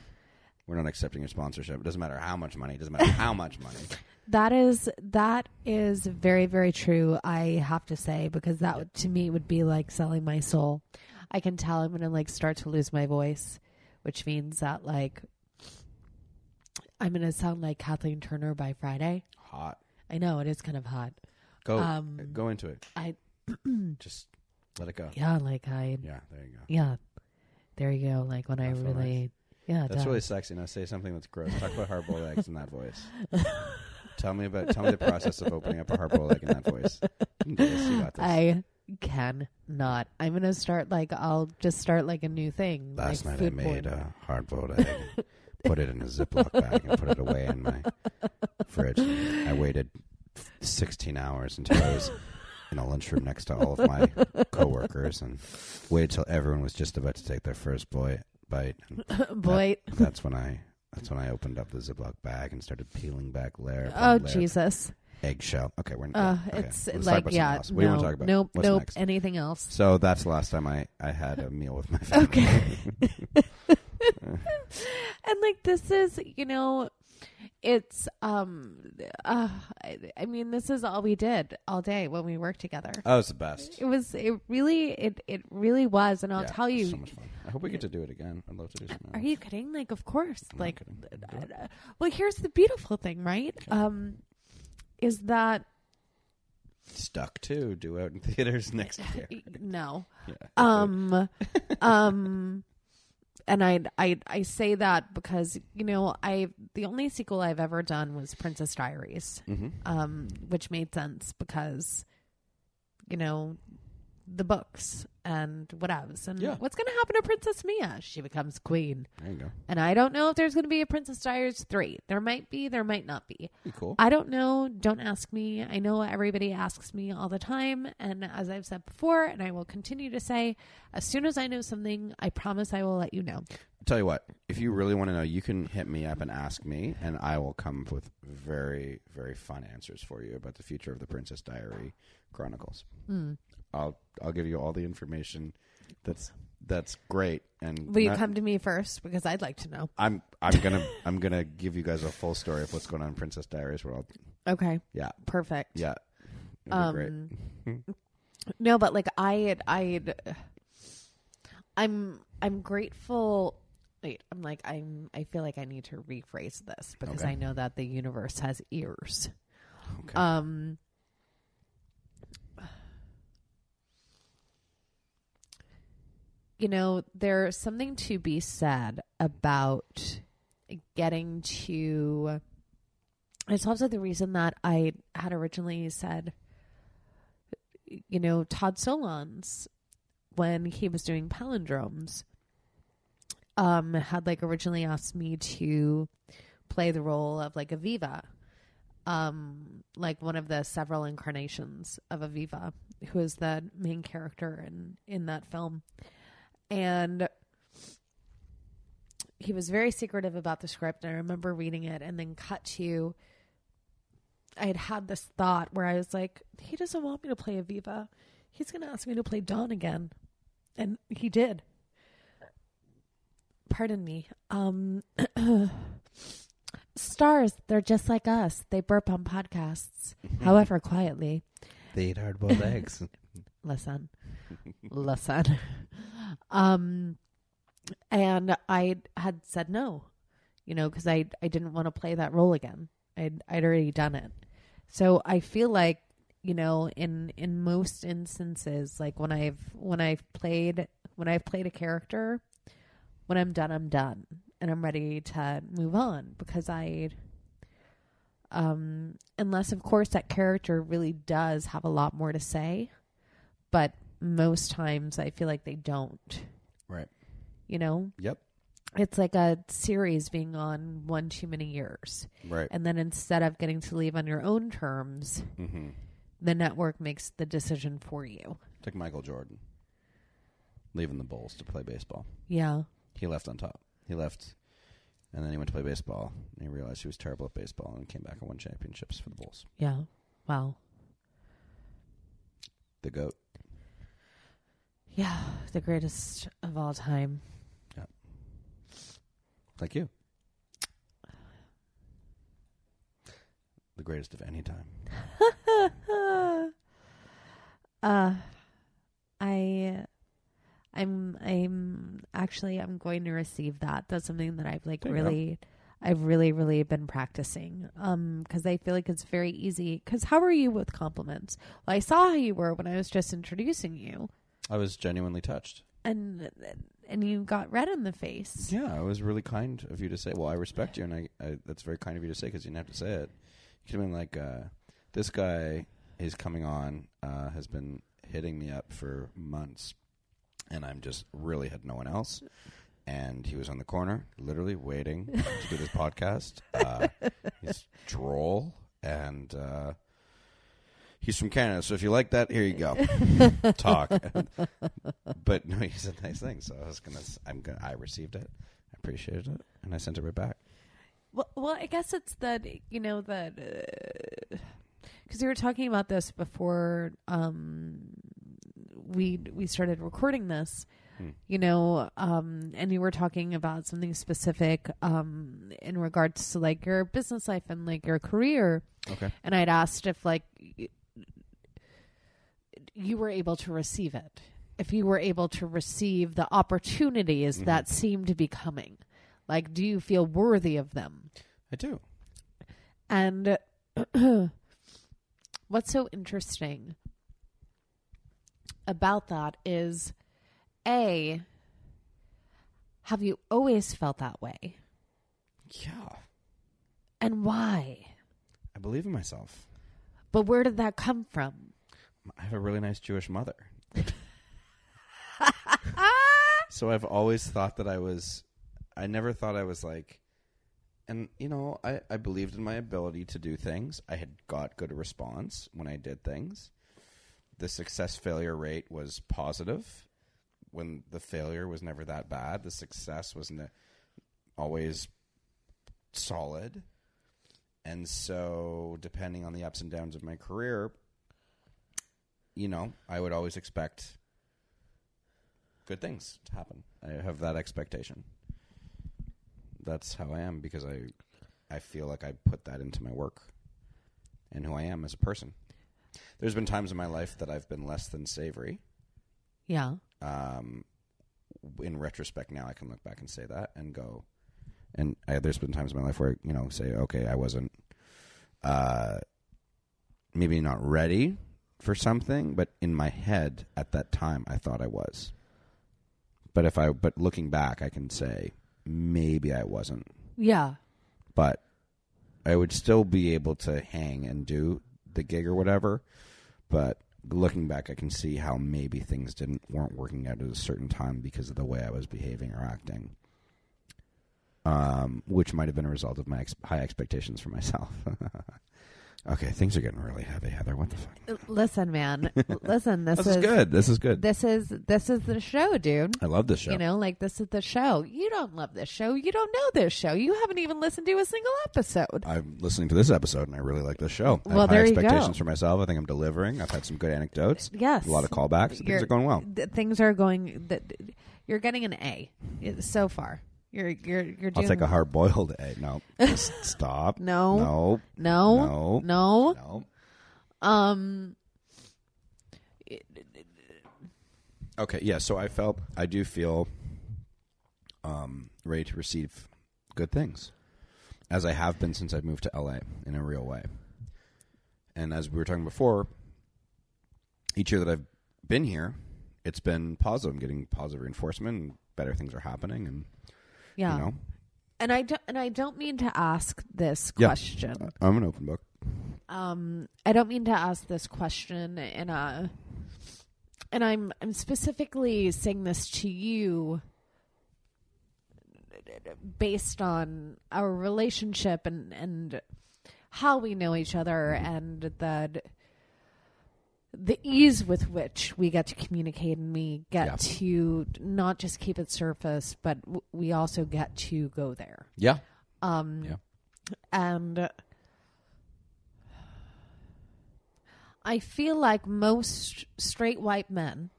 We're not accepting your sponsorship. It doesn't matter how much money. It doesn't matter how much money. That is that is very very true. I have to say because that would, to me would be like selling my soul. I can tell I'm going to like start to lose my voice, which means that like I'm going to sound like Kathleen Turner by Friday. Hot. I know it is kind of hot. Go Um, go into it. I Just let it go. yeah, like I Yeah, there you go. yeah. There you go. Like when I That felt really yeah. it That's really sexy. Now say something that's gross. Talk about hard boiled eggs in that voice. tell me about tell me the process of opening up a hard boiled egg in that voice. You can do this. You got this. I can not. I'm gonna start like I'll just start like a new thing. Last like night I food made porn. a hard boiled egg, put it in a Ziploc bag, and put it away in my fridge. I waited 16 hours until I was in a lunchroom next to all of my coworkers, and waited till everyone was just about to take their first boy bite. And boy. that- that's when I. That's when I opened up the Ziploc bag and started peeling back layer. Oh layer. Jesus! Eggshell. Okay, we're Uh, okay. it's Let's talk like about yeah. What do want to talk about? nope, What's nope. next? Anything else? So that's the last time I, I had a meal with my family. Okay. and like this is, you know, it's um, uh, I, I mean, this is all we did all day when we worked together. oh, it's the best. It was, it really, it it really was, and I'll Yeah, tell you. so much fun. I hope we get to do it again. I'd love to do something. Are else. you kidding? Like, of course. I'm like, kidding. Do it. uh, well, here's the beautiful thing, right? Um, is that Stuck to Do out in theaters next year. no, Yeah. um, um, and I, I, I say that because you know I the only sequel I've ever done was Princess Diaries, hmm um, which made sense because you know the books and whatevs and Yeah. what's going to happen to Princess Mia? She becomes queen, There you go. and I don't know if there's going to be a Princess Diaries three. There might be, there might not be. Be cool. I don't know. Don't ask me. I know everybody asks me all the time. And as I've said before, and I will continue to say, as soon as I know something, I promise I will let you know. Tell you what, if you really want to know, you can hit me up and ask me, and I will come up with very, very fun answers for you about the future of the Princess Diary Chronicles. Hmm. I'll I'll give you all the information. That's that's great. And Will you not- come to me first? Because I'd like to know. I'm I'm gonna I'm gonna give you guys a full story of what's going on in Princess Diaries World. Okay. Yeah, Perfect. yeah, be great. Um, no, but like I, I, I'm, I'm grateful. Wait, I'm like I'm. I feel like I need to rephrase this because Okay. I know that the universe has ears. Okay. Um. You know, there's something to be said about getting to. It's also the reason that I had originally said, you know, Todd Solondz, when he was doing palindromes, um, had like originally asked me to play the role of like Aviva, um, like one of the several incarnations of Aviva, who is the main character in in that film, and he was very secretive about the script. And I remember reading it and then cut to. I had had this thought where I was like, he doesn't want me to play Aviva. He's going to ask me to play Dawn again. And he did. Pardon me. Um, stars, they're just like us. They burp on podcasts, however quietly. they eat hard boiled eggs. Listen, listen. Um, and I had said no, you know, because I I didn't want to play that role again. I'd I'd already done it, so I feel like you know in in most instances, like when I've when I've played when I've played a character, when I'm done, I'm done, and I'm ready to move on because I. Um, unless of course that character really does have a lot more to say, but most times I feel like they don't. right. You know, Yep. it's like a series being on one too many years. Right. And then instead of getting to leave on your own terms, mm-hmm. the network makes the decision for you. It's like Michael Jordan leaving the Bulls to play baseball. Yeah. He left on top. He left, and then he went to play baseball. And he realized he was terrible at baseball, and came back and won championships for the Bulls. Yeah. Wow. The goat. Yeah. The greatest of all time. Yeah. Like you. The greatest of any time. uh I I'm I'm actually I'm going to receive that. That's something that I've like There really I've really really been practicing um cuz I feel like it's very easy cuz how are you with compliments? Well, I saw how you were when I was just introducing you I was genuinely touched. and and you got red in the face. Yeah, it was really kind of you to say. Well, I respect you, and I, I that's very kind of you to say because you didn't have to say it. You could have been like, uh, "This guy is coming on. Uh, has been hitting me up for months, and I'm just really had no one else. And he was on the corner, literally waiting to do this podcast. Uh, he's droll, and uh, he's from Canada. So if you like that, here you go. Talk. but no, he said nice things. So I was gonna, I'm gonna, I received it, I appreciated it, and I sent it right back. Well, well, I guess it's that you know that because you were talking about this before um, we we started recording this. Hmm. You know, um, and you were talking about something specific um, in regards to like your business life and like your career. Okay. And I'd asked if like you were able to receive it, if you were able to receive the opportunities Mm-hmm. that seem to be coming. Like, do you feel worthy of them? I do. And what's so interesting about that is A, have you always felt that way? Yeah. And why? I believe in myself. But where did that come from? I have a really nice Jewish mother. so I've always thought that I was I never thought I was like and you know, I, I believed in my ability to do things. I had got good response when I did things. The success failure rate was positive when the failure was never that bad. The success was ne- always solid. And so, depending on the ups and downs of my career, you know, I would always expect good things to happen. I have that expectation. That's how I am because I I feel like I put that into my work and who I am as a person. There's been times in my life that I've been less than savory. Yeah. Um, in retrospect, now I can look back and say that and go. And I, there's been times in my life where you know say, okay, I wasn't, uh, maybe not ready for something, but in my head at that time, I thought I was. But if I, but looking back, I can say maybe I wasn't, Yeah. but I would still be able to hang and do the gig or whatever. But looking back, I can see how maybe things didn't weren't working out at a certain time because of the way I was behaving or acting. Um, which might have been a result of my ex- high expectations for myself. okay, things are getting really heavy, Heather. What the fuck? Uh, Listen, man. Listen, this, This is good. This is good. This is this is the show, dude. I love this show. You know, like this is the show. You don't love this show. You don't know this show. You haven't even listened to a single episode. I'm listening to this episode and I really like this show. I Well, have high there you go. expectations for myself. I think I'm delivering. I've had some good anecdotes. Yes. A lot of callbacks. Things You're- are going well. th- things are going. Th- you're getting an A so far. You're you're you're I'll take a hard boiled egg. No. Just stop. No. No. No. No. No. No. Um. Okay, yeah, so I felt I do feel um ready to receive good things. As I have been since I've moved to LA in a real way. And as we were talking before, each year that I've been here, it's been positive. I'm getting positive reinforcement and better things are happening and Yeah. you know. And I don't. And I don't mean to ask this Yeah. question. I'm an open book. um I don't mean to ask this question in a and I'm I'm specifically saying this to you based on our relationship and and how we know each other and the the ease with which we get to communicate and we get Yeah. to not just keep it surface but w- we also get to go there Yeah. um, Yeah. And I feel like most straight white men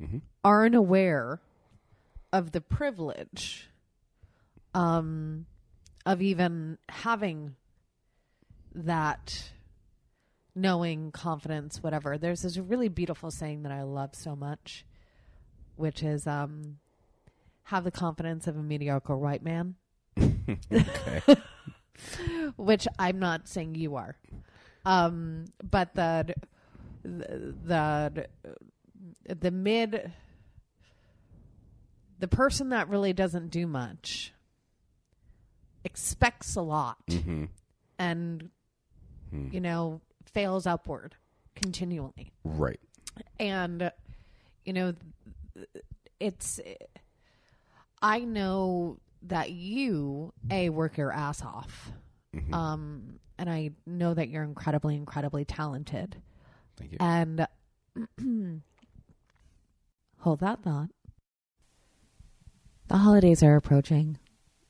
Mhm. aren't aware of the privilege um, of even having that knowing, confidence, whatever. There's this really beautiful saying that I love so much, which is um, have the confidence of a mediocre white man. Which I'm not saying you are. Um, but the the the mid the person that really doesn't do much expects a lot. Hmm and you know fails upward continually. Right. and you know it's i know that you a work your ass off um and i know that you're incredibly incredibly talented Thank you. and hold that thought the holidays are approaching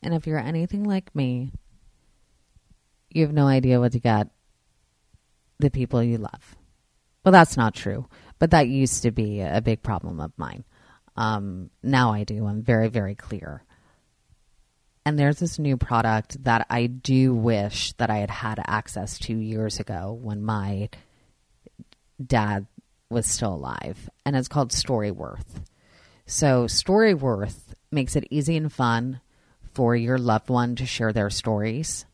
and if you're anything like me you have no idea what to get the people you love. Well that's not true but that used to be a big problem of mine. Um, now i do. I'm very very clear. And there's this new product that i do wish that i had had access to years ago when my dad was still alive and it's called storyworth so storyworth makes it easy and fun for your loved one to share their stories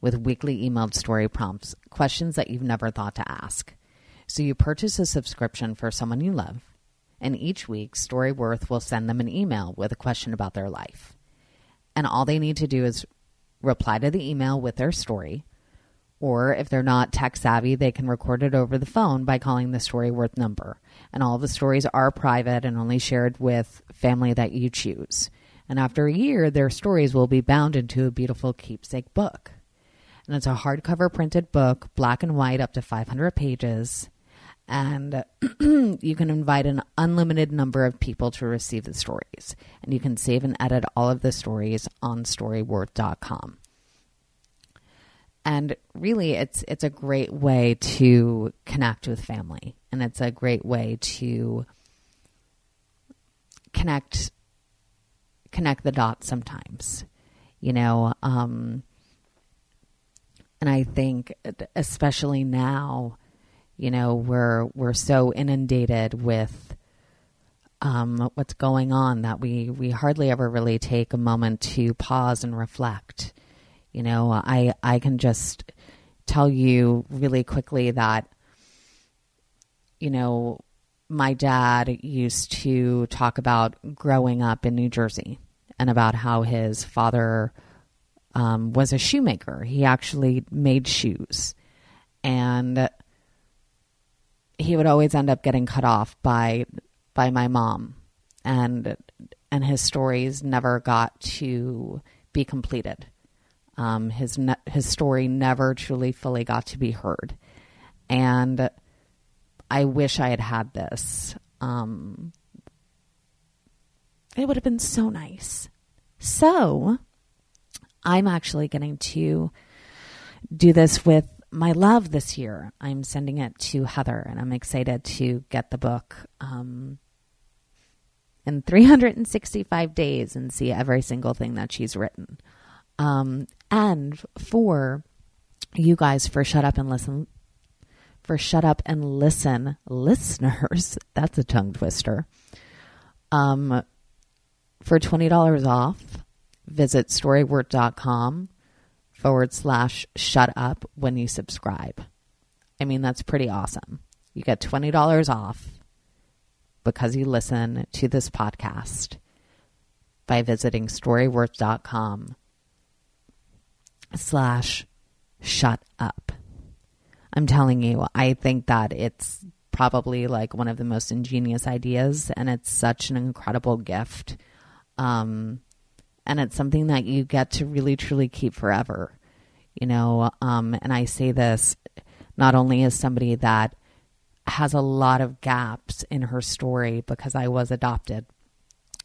with weekly emailed story prompts questions that you've never thought to ask so you purchase a subscription for someone you love and each week storyworth will send them an email with a question about their life and all they need to do is reply to the email with their story or if they're not tech savvy, they can record it over the phone by calling the Storyworth number. And all the stories are private and only shared with family that you choose. And after a year, their stories will be bound into a beautiful keepsake book. And it's a hardcover printed book, black and white, up to 500 pages. And you can invite an unlimited number of people to receive the stories. And you can save and edit all of the stories on storyworth.com and really it's it's a great way to connect with family and it's a great way to connect connect the dots sometimes you know um and i think especially now you know we're we're so inundated with um what's going on that we we hardly ever really take a moment to pause and reflect. You know, I I can just tell you really quickly that you know, my dad used to talk about growing up in New Jersey and about how his father um, was a shoemaker. He actually made shoes, and he would always end up getting cut off by by my mom, and and his stories never got to be completed. Um, his ne- his story never truly fully got to be heard, and I wish I had had this. Um, it would have been so nice. So, I'm actually getting to do this with my love this year. I'm sending it to Heather, and I'm excited to get the book um, in 365 days and see every single thing that she's written. Um, and for you guys for Shut Up and Listen, for Shut Up and Listen listeners, that's a tongue twister. Um, for $20 off, visit storyworth.com forward slash shut up when you subscribe. I mean, that's pretty awesome. You get $20 off because you listen to this podcast by visiting storyworth.com slash shut up. I'm telling you, I think that it's probably like one of the most ingenious ideas and it's such an incredible gift. Um, and it's something that you get to really truly keep forever, you know. Um, and I say this not only as somebody that has a lot of gaps in her story because I was adopted,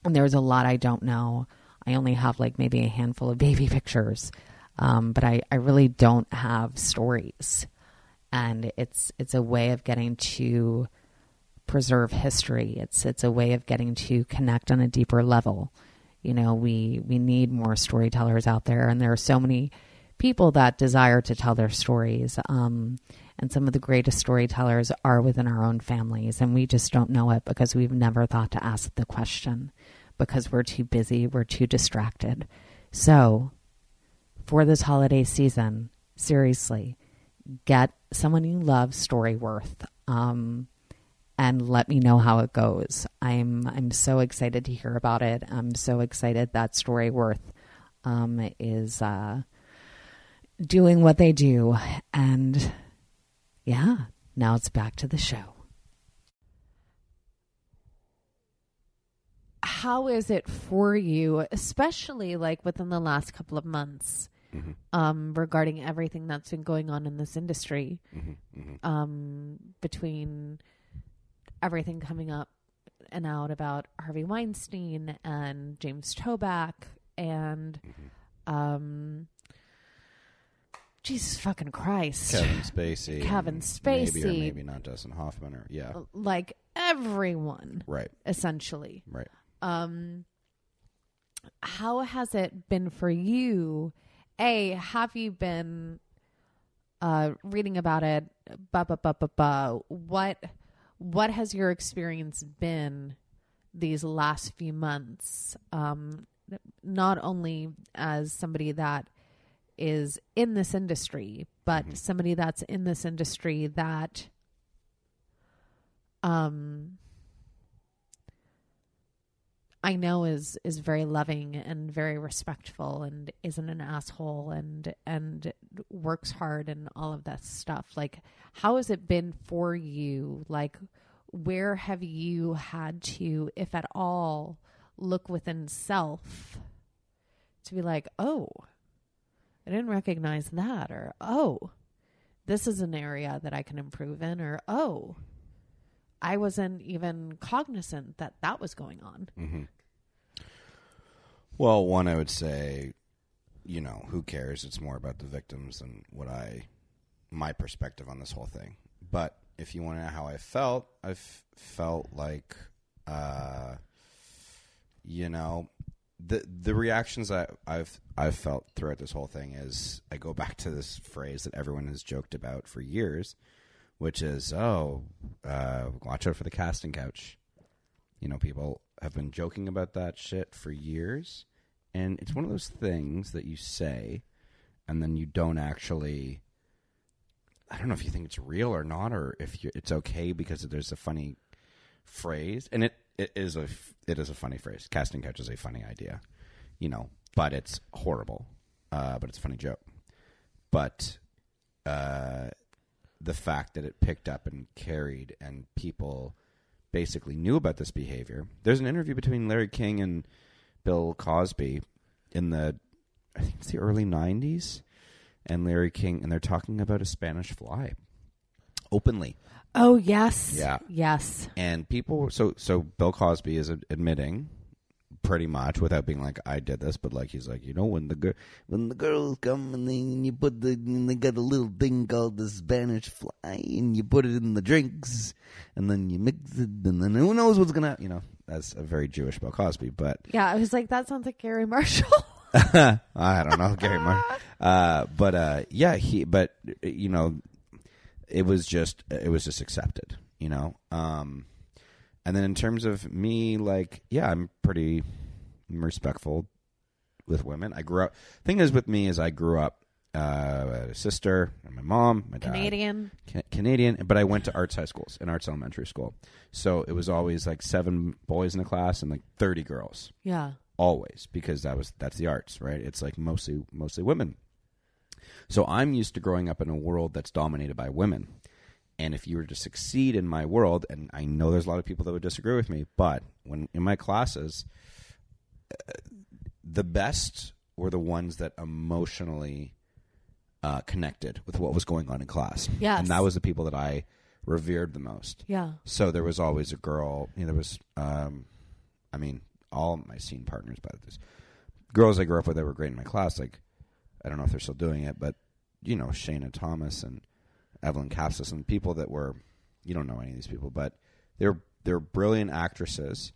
and there's a lot I don't know. I only have like maybe a handful of baby pictures um, but I, I really don't have stories, and it's it's a way of getting to preserve history. It's it's a way of getting to connect on a deeper level. You know, we we need more storytellers out there, and there are so many people that desire to tell their stories. Um, and some of the greatest storytellers are within our own families, and we just don't know it because we've never thought to ask the question because we're too busy, we're too distracted. So, for this holiday season, seriously, get someone you love Storyworth. Um, and let me know how it goes. I'm I'm so excited to hear about it. I'm so excited that Storyworth um, is uh, doing what they do, and yeah, now it's back to the show. How is it for you, especially like within the last couple of months? Mm-hmm. Um, regarding everything that's been going on in this industry, mm-hmm. Mm-hmm. Um, between everything coming up and out about Harvey Weinstein and James Toback and Mm-hmm. um, Jesus fucking Christ, Kevin Spacey, Kevin and maybe or Spacey. maybe not Dustin Hoffman, or yeah, like everyone right, essentially. right. um how has it been for you a have you been uh reading about it ba ba ba ba ba what what has your experience been these last few months? Um not only as somebody that is in this industry but somebody that's in this industry that um I know is is very loving and very respectful and isn't an asshole and and works hard and all of that stuff. Like how has it been for you? Like where have you had to, if at all, look within self to be like, oh, I didn't recognize that, or oh, this is an area that I can improve in, or oh, I wasn't even cognizant that that was going on. Well, one, I would say, you know, who cares? It's more about the victims than what I, my perspective on this whole thing. But if you want to know how I felt, I felt like, uh, you know, the the reactions I, I've I've felt throughout this whole thing is I go back to this phrase that everyone has joked about for years, which is, oh, uh, watch out for the casting couch. You know, people have been joking about that shit for years. And it's one of those things that you say and then you don't actually. I don't know if you think it's real or not, or if it's okay because there's a funny phrase, and it, it is a it is a funny phrase. Casting couch is a funny idea, you know, but it's horrible. Uh, but it's a funny joke. But uh, the fact that it picked up and carried, and people basically knew about this behavior. There's an interview between Larry King and Bill Cosby in the I think it's the early '90s, and Larry King, and they're talking about a Spanish fly openly. Oh yes, Yeah. yes. And people, so so Bill Cosby is admitting, pretty much without being like I did this, but like he's like, you know, when the girl when the girls come and then you put the and they got a little thing called the Spanish fly, and you put it in the drinks, and then you mix it, and then who knows what's gonna, you know, that's a very Jewish Bill Cosby, but Yeah, I was like, that sounds like Garry Marshall. I don't know, Gary Martin. Uh, but uh, yeah, he. But you know, it was just it was just accepted. You know, um, and then in terms of me, like, yeah, I'm pretty respectful with women. I grew up. Thing is, with me is I grew up. Uh, I had a sister and my mom, my dad, Canadian. Ca- Canadian, but I went to arts high schools and arts elementary school. So it was always like seven boys in the class and like thirty girls Yeah. always because that was that's the arts right it's like mostly mostly women so i'm used to growing up in a world that's dominated by women and if you were to succeed in my world and i know there's a lot of people that would disagree with me but when in my classes uh, the best were the ones that emotionally uh, connected with what was going on in class Yes. and that was the people that i revered the most Yeah. so there was always a girl. You know, there was, um, I mean, all my scene partners, but this girls I grew up with that were great in my class. Like, I don't know if they're still doing it, but you know, Shayna Thomas and Evelyn Capsis and people that were, you don't know any of these people, but they're they're brilliant actresses,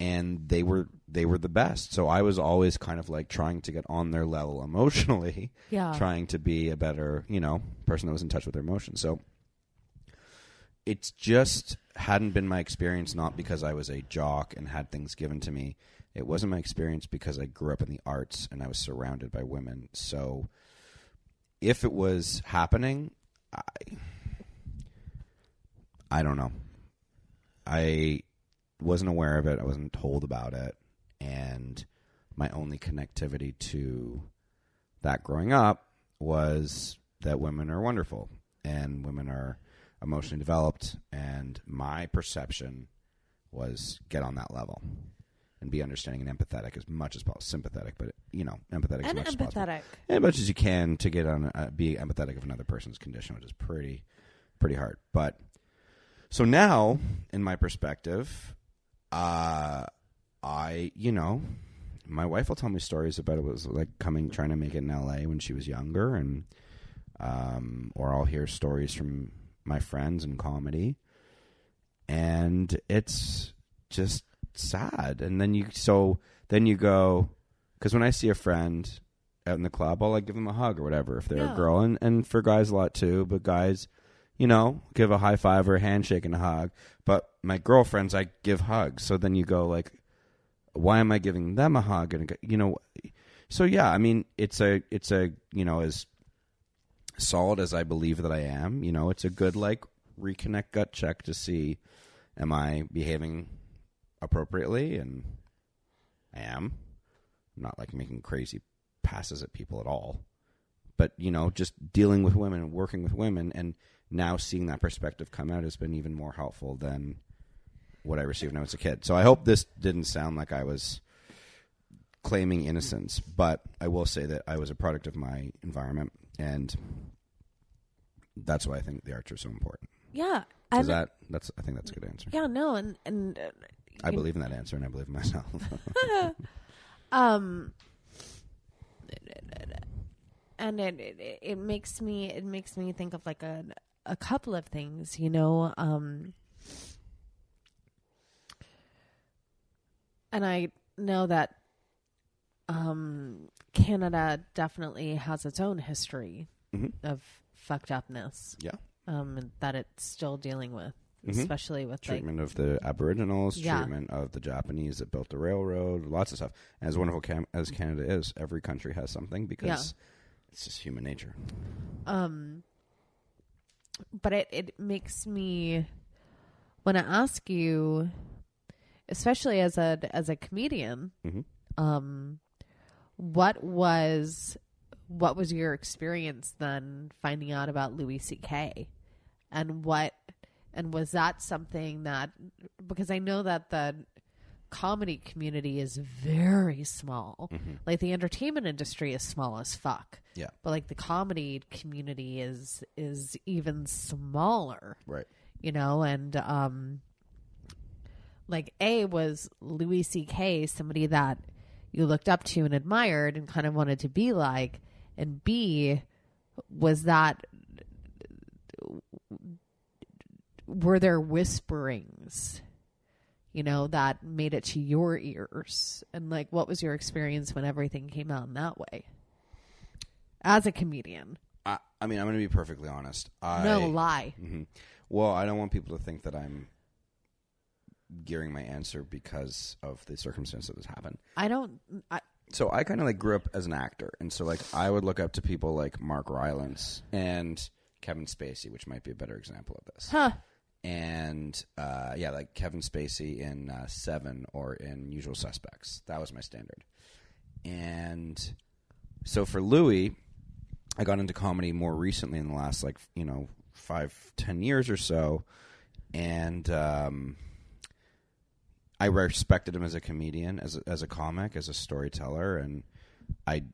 and they were they were the best. So I was always kind of like trying to get on their level emotionally, Yeah. trying to be a better, you know, person that was in touch with their emotions. So it's just hadn't been my experience not because I was a jock and had things given to me. It wasn't my experience because I grew up in the arts and I was surrounded by women. So if it was happening, I I don't know. I wasn't aware of it. I wasn't told about it. And my only connectivity to that growing up was that women are wonderful and women are emotionally developed and my perception was get on that level and be understanding and empathetic as much as possible. Sympathetic, but you know, empathetic as And much as possible. empathetic. as much as you can to get on uh, be empathetic of another person's condition, which is pretty pretty hard. But so now, in my perspective, uh, I you know, my wife will tell me stories about it was like coming trying to make it in L.A. when she was younger, and um, or I'll hear stories from my friends in comedy, and it's just sad. And then you so then you go because when I see a friend out in the club, I'll like give them a hug or whatever if they're Yeah. a girl, and and for guys a lot too. But guys, you know, give a high five or a handshake and a hug. But my girlfriends, I give hugs. So then you go like, why am I giving them a hug? And you know, so yeah, I mean, it's a it's a you know as solid as I believe that I am. You know, it's a good like reconnect gut check to see am I behaving appropriately, and I am. I'm not like making crazy passes at people at all. But, you know, just dealing with women and working with women and now seeing that perspective come out has been even more helpful than what I received when I was a kid. So I hope this didn't sound like I was claiming innocence, but I will say that I was a product of my environment and that's why I think the arts are so important. Yeah. And, that that's I think that's a good answer. yeah, no, and and uh, I believe in that answer and I believe in myself. um and it, it it makes me it makes me think of like a a couple of things you know um and i know that um canada definitely has its own history Mhm. of fucked upness yeah. um that it's still dealing with Mhm. especially with like treatment of the Aboriginals, Yeah. treatment of the Japanese that built the railroad, lots of stuff. And as wonderful cam- as Canada is, every country has something because it's just human nature. um but it it makes me when i ask you especially as a as a comedian Mhm. um what was what was your experience then finding out about louis ck and what and was that something that because i know that the comedy community is very small. Like the entertainment industry is small as fuck. Yeah. but like the comedy community is is even smaller. Right. you know and um like a was louis ck somebody that you looked up to and admired and kind of wanted to be like? And b was that were there whisperings you know that made it to your ears and like what was your experience when everything came out in that way as a comedian I, I mean, I'm going to be perfectly honest. I, no lie Mhm. Well, I don't want people to think that I'm gearing my answer because of the circumstance that has happened. i don't I, so I kind of like grew up as an actor, and so like I would look up to people like Mark Rylance and Kevin Spacey, which might be a better example of this. huh And uh, yeah, like Kevin Spacey in uh, Seven or in Usual Suspects. That was my standard. And so for Louis, I got into comedy more recently in the last like you know five ten years or so, and um, I respected him as a comedian, as a, as a comic, as a storyteller, and I,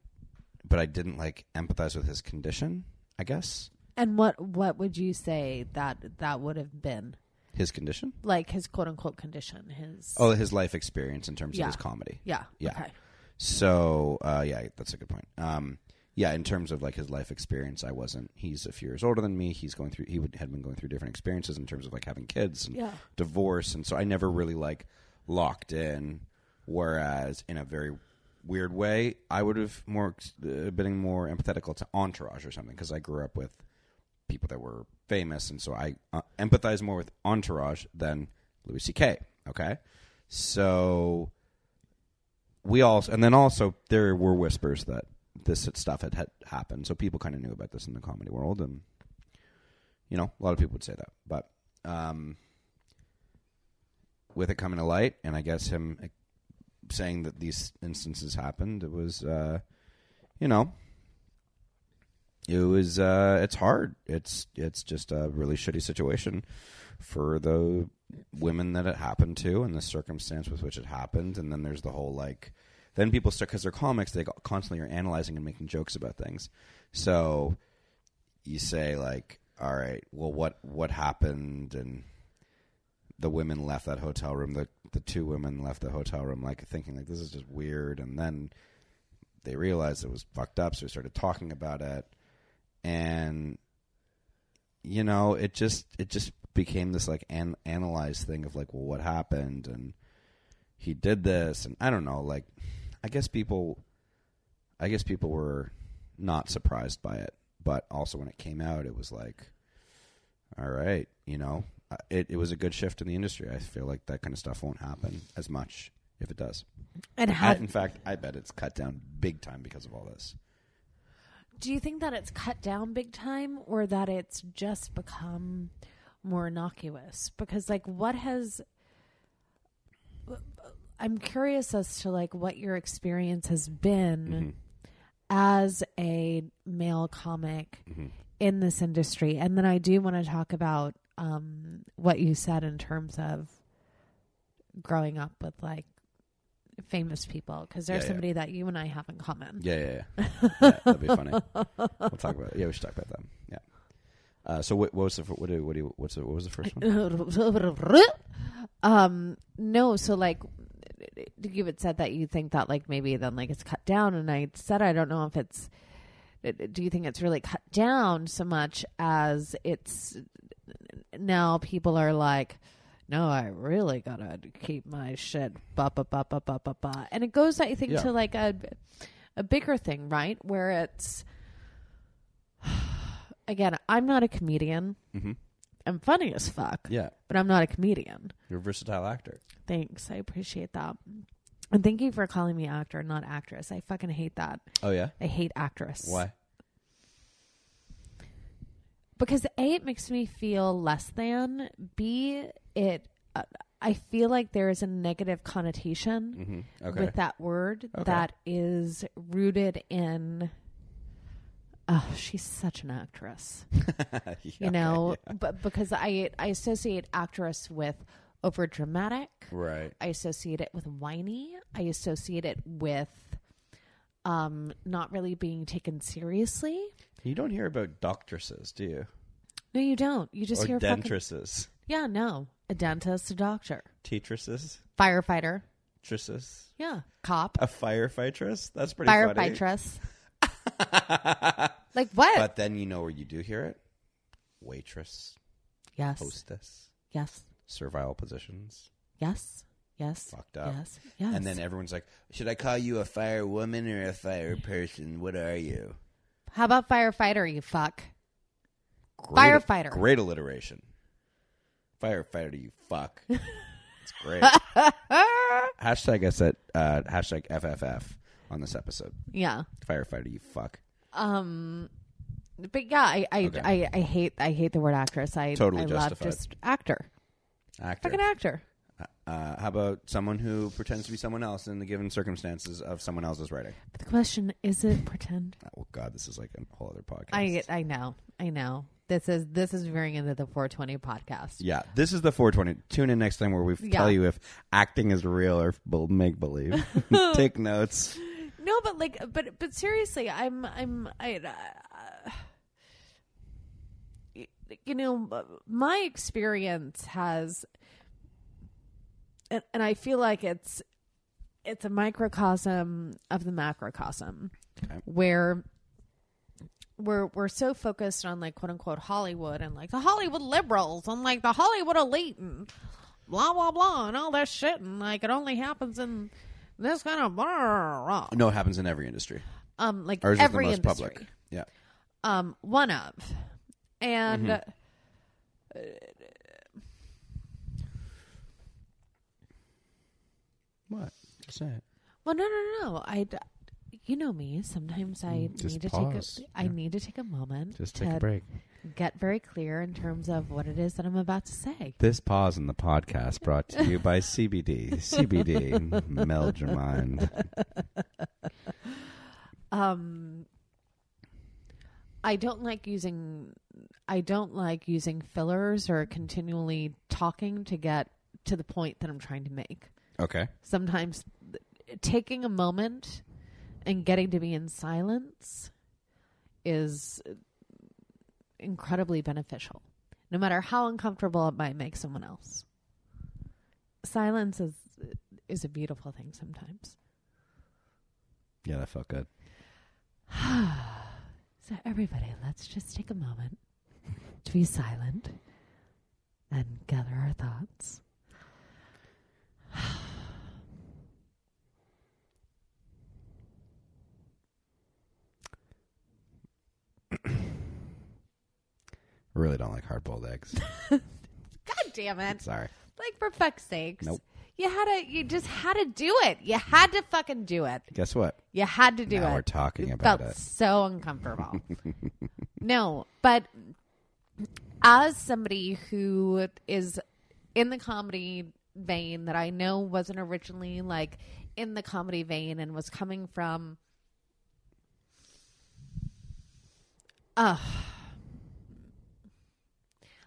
but I didn't like empathize with his condition. I guess And what what would you say that that would have been his condition. like his quote unquote condition? His Oh, his life experience in terms Yeah. of his comedy. yeah yeah. okay So, uh, yeah, that's a good point. Um, yeah, in terms of like his life experience, I wasn't. He's a few years older than me. He's going through. He would, had been going through different experiences in terms of like having kids and Yeah. divorce, and so I never really like locked in. Whereas in a very weird way, I would have more uh, been more empathetical to Entourage or something because I grew up with people that were famous, and so I uh, empathize more with Entourage than Louis C.K. Okay, so we also, and then also there were whispers that this stuff had, had happened, so people kind of knew about this in the comedy world, and you know, a lot of people would say that, but um, with it coming to light, and I guess him uh, saying that these instances happened, it was, uh, you know, it was uh, it's hard. It's it's just a really shitty situation for the women that it happened to and the circumstance with which it happened. And then there's the whole like, then people start because they're comics. They constantly are analyzing and making jokes about things. So you say like, all right, well, what what happened and the women left that hotel room. The the two women left the hotel room, like thinking like this is just weird, and then they realized it was fucked up, so we started talking about it, and you know, it just it just became this like an analyzed thing of like, well, what happened, and he did this, and I don't know, like, I guess people, I guess people were not surprised by it, but also when it came out, it was like, all right, you know, uh, it, it was a good shift in the industry. I feel like that kind of stuff won't happen as much if it does. And I- in fact, I bet it's cut down big time because of all this. Do you think that it's cut down big time or that it's just become more innocuous? Because like what has I'm curious as to like what your experience has been as a male comic in this industry. And then I do want to talk about um, what you said in terms of growing up with like famous people because there's Yeah, yeah. somebody that you and I have in common. Yeah, yeah, yeah. yeah that'd be funny. We'll talk about. Yeah, we should talk about that. Yeah. Uh, so what, what was the what do, what do you, what's the, what was the first one? um no so like you had said that you think that like maybe then like it's cut down and i said i don't know if it's do you think it's really cut down so much as it's now people are like no i really gotta keep my shit ba ba ba ba ba ba ba and it goes i think Yeah. to like a a bigger thing right where it's again i'm not a comedian Mm-hmm. i'm funny as fuck Yeah, but I'm not a comedian. you're a versatile actor. Thanks. I appreciate that. And thank you for calling me actor, not actress. I fucking hate that. Oh yeah, I hate actress. why? Because A, it makes me feel less than. B, it, uh, I feel like there is a negative connotation Mm-hmm. Okay. with that word Okay. that is rooted in. Oh, she's such an actress. Yeah, you know, but because I I associate actress with over dramatic. Right. I associate it with whiny. I associate it with um not really being taken seriously. You don't hear about doctresses, do you? No, you don't. You just or hear fucking dentresses, Yeah, no. A dentist, a doctor, teatresses, firefighter. tresses, Yeah, cop, a firefightress. That's pretty firefightress. like what? But then you know where you do hear it: waitress, yes. hostess, Yes. servile positions. Yes. Yes. Fucked up. Yes. Yes. And then everyone's like, "Should I call you a fire woman or a fire person? What are you?" How about firefighter, you fuck? Great, Firefighter. Great alliteration. Firefighter, you fuck. It's great. hashtag us at uh, hashtag FFF on this episode. Yeah. Firefighter, you fuck. Um, but yeah, I I, Okay. I, I hate I hate the word actress. I Totally I love justified. just actor, Actor. fucking actor. Uh, how about someone who pretends to be someone else in the given circumstances of someone else's writing? But the question is it pretend? Oh God, this is like a whole other podcast. I I know I know this is this is veering into the 420 podcast. yeah, this is the 420. Tune in next time where we Yeah. tell you if acting is real or make believe. Take notes. No, but like, but but seriously, I'm I'm I. Uh, you know, my experience has, and, and I feel like it's it's a microcosm of the macrocosm, Okay. where we're we're so focused on like quote unquote Hollywood and like the Hollywood liberals and like the Hollywood elite and blah blah blah and all that shit and like it only happens in this kind of blah, blah. No, it happens in every industry. um like Ours every is the most industry public. Yeah. um one of and Mm-hmm. What? Just say it. well no no no I, you know me sometimes I Mm, just need to pause. take a, I Yeah. need to take a moment Just to take a break. get very clear in terms of what it is that I'm about to say This pause in the podcast brought to you by CBD. CBD, meld your mind. um I don't like using I don't like using fillers or continually talking to get to the point that I'm trying to make. Okay. Sometimes th- taking a moment and getting to be in silence is incredibly beneficial, no matter how uncomfortable it might make someone else. Silence is is a beautiful thing sometimes. Yeah, that felt good. So everybody, let's just take a moment to be silent and gather our thoughts. I really don't like hard boiled eggs. God damn it. Sorry. Like for fuck's sakes. Nope. You had to you just had to do it. You had to fucking do it. Guess what? You had to do Now it. we're talking it about felt it. so uncomfortable. no, but as somebody who is in the comedy vein that I know wasn't originally like in the comedy vein and was coming from uh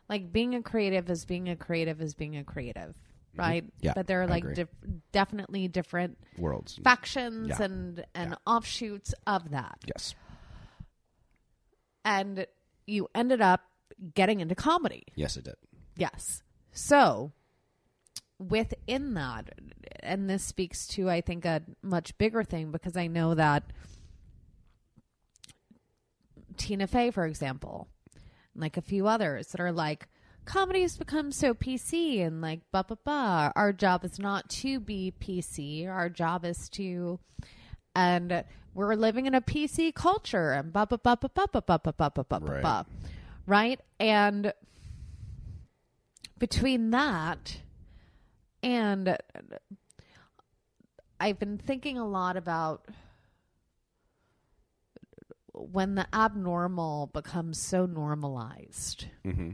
like being a creative is being a creative is being a creative, right? Mm-hmm. Yeah, But there are I like dif- definitely different Worlds. factions Yeah. and and Yeah. offshoots of that. yes. And you ended up getting into comedy. Yes, it did. Yes. So within that, and this speaks to I think a much bigger thing because I know that Tina Fey, for example, like a few others that are like, comedy has become so PC and like ba ba ba. Our job is not to be PC. Our job is to and we're living in a PC culture and ba ba ba ba ba ba ba ba ba ba ba Right. ba. Right? And between that and I've been thinking a lot about when the abnormal becomes so normalized Mm-hmm.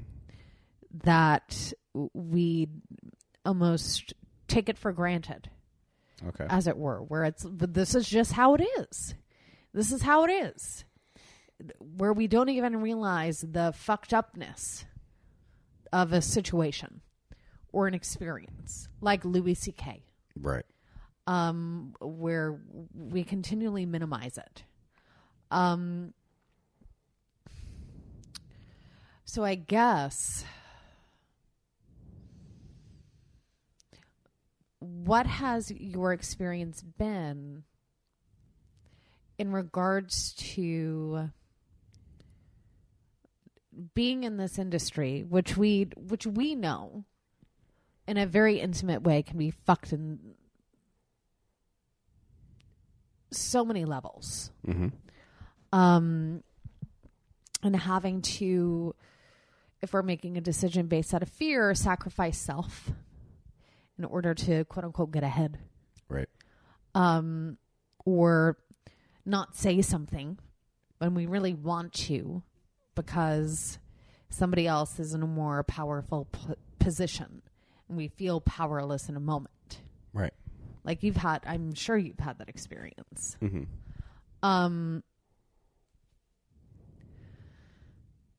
that we almost take it for granted, Okay. as it were, where it's this is just how it is. This is how it is. Where we don't even realize the fucked upness of a situation or an experience, like Louis C.K right. um, where we continually minimize it. Um, so I guess what has your experience been in regards to being in this industry, which we which we know in a very intimate way can be fucked in so many levels. Mm-hmm. Um, and having to, if we're making a decision based out of fear, sacrifice self in order to quote unquote get ahead. Right. Um, or not say something when we really want to because somebody else is in a more powerful p- position and we feel powerless in a moment. Right. Like you've had, I'm sure you've had that experience. Mm-hmm. Um,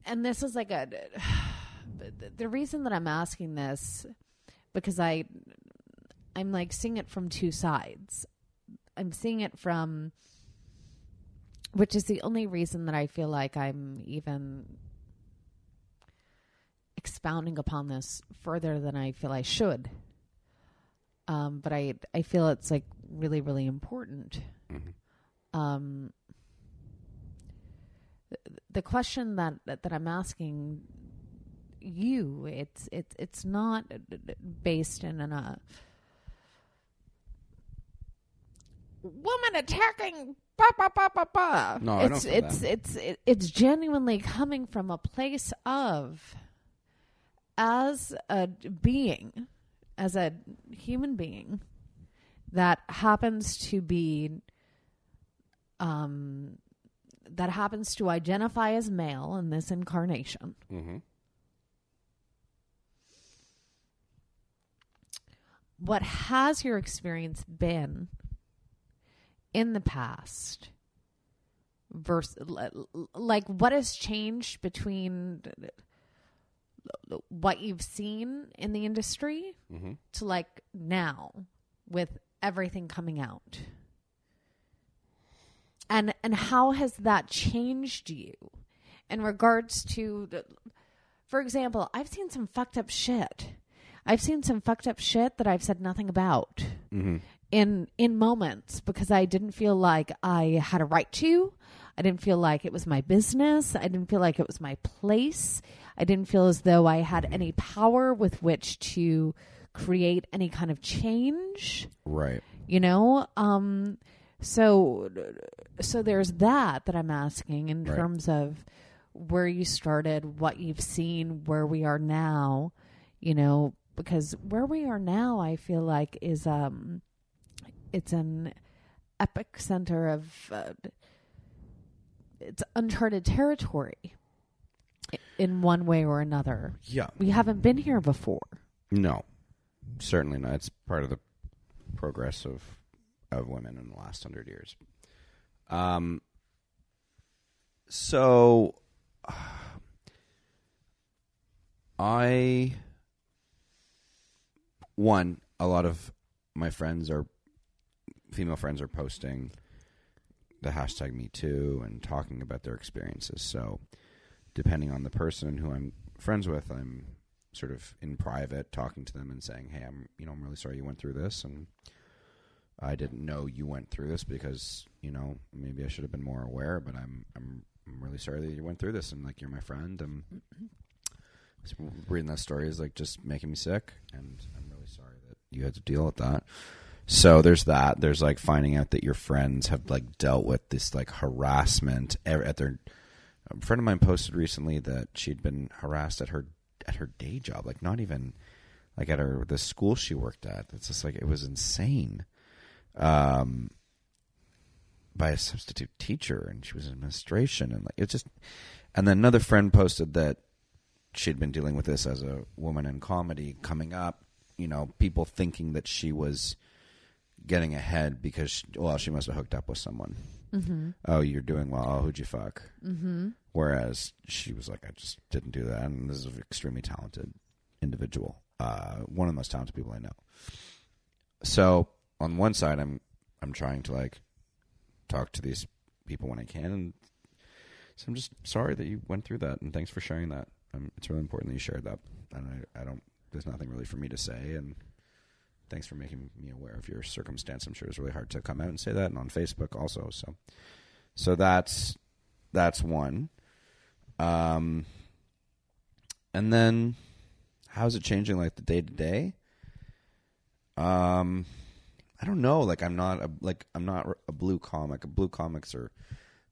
and this is like a the reason that I'm asking this because I I'm like seeing it from two sides. I'm seeing it from which is the only reason that I feel like I'm even expounding upon this further than I feel I should. Um, but I I feel it's like really really important. Um, th- the question that, that that I'm asking you it's it's it's not based in a woman attacking ba ba ba ba ba. No, I don't it's it's it's it, it's genuinely coming from a place of as a being as a human being that happens to be um that happens to identify as male in this incarnation. Mm-hmm. what has your experience been in the past versus like what has changed between what you've seen in the industry to like now with everything coming out and and how has that changed you in regards to the, for example i've seen some fucked up shit. I've seen some fucked up shit that i've said nothing about in in moments because i didn't feel like i had a right to. I didn't feel like it was my business. I didn't feel like it was my place. I didn't feel as though i had any power with which to create any kind of change. Right. you know um so so there's that that i'm asking in Right. terms of where you started what you've seen where we are now you know because where we are now i feel like is um it's an epic center of uh, it's uncharted territory in one way or another Yeah. we haven't been here before No, certainly not. It's part of the progress of of women in the last hundred years. Um. So, I one a lot of my friends are female friends are posting the hashtag Me Too and talking about their experiences. So, depending on the person who I'm friends with, I'm sort of in private talking to them and saying, "Hey, I'm you know I'm really sorry you went through this, and I didn't know you went through this because you know maybe I should have been more aware, but I'm I'm I'm really sorry that you went through this, and like you're my friend, and reading that story is like just making me sick, and I'm really sorry that you had to deal with that." So there's that. There's like finding out that your friends have like dealt with this like harassment at their. A friend of mine posted recently that she'd been harassed at her at her day job, like not even like at her the school she worked at. It's just like it was insane. Um, by a substitute teacher, and she was in administration, and like it's just. And then another friend posted that she'd been dealing with this as a woman in comedy coming up. You know, people thinking that she was getting ahead because she, well, she must have hooked up with someone. Mm-hmm. Oh, you're doing well. Oh, who'd you fuck? Mm-hmm. Whereas she was like, I just didn't do that, and this is an extremely talented individual, uh, one of the most talented people I know. So on one side, I'm I'm trying to like talk to these people when I can, and so I'm just sorry that you went through that, and thanks for sharing that. Um, it's really important that you shared that, and I, I don't. There's nothing really for me to say, and thanks for making me aware of your circumstance. I'm sure it's really hard to come out and say that, and on Facebook also. So, so that's that's one. Um, and then how's it changing, like the day to day? Um, I don't know. Like I'm not a like I'm not a blue comic. Blue comics are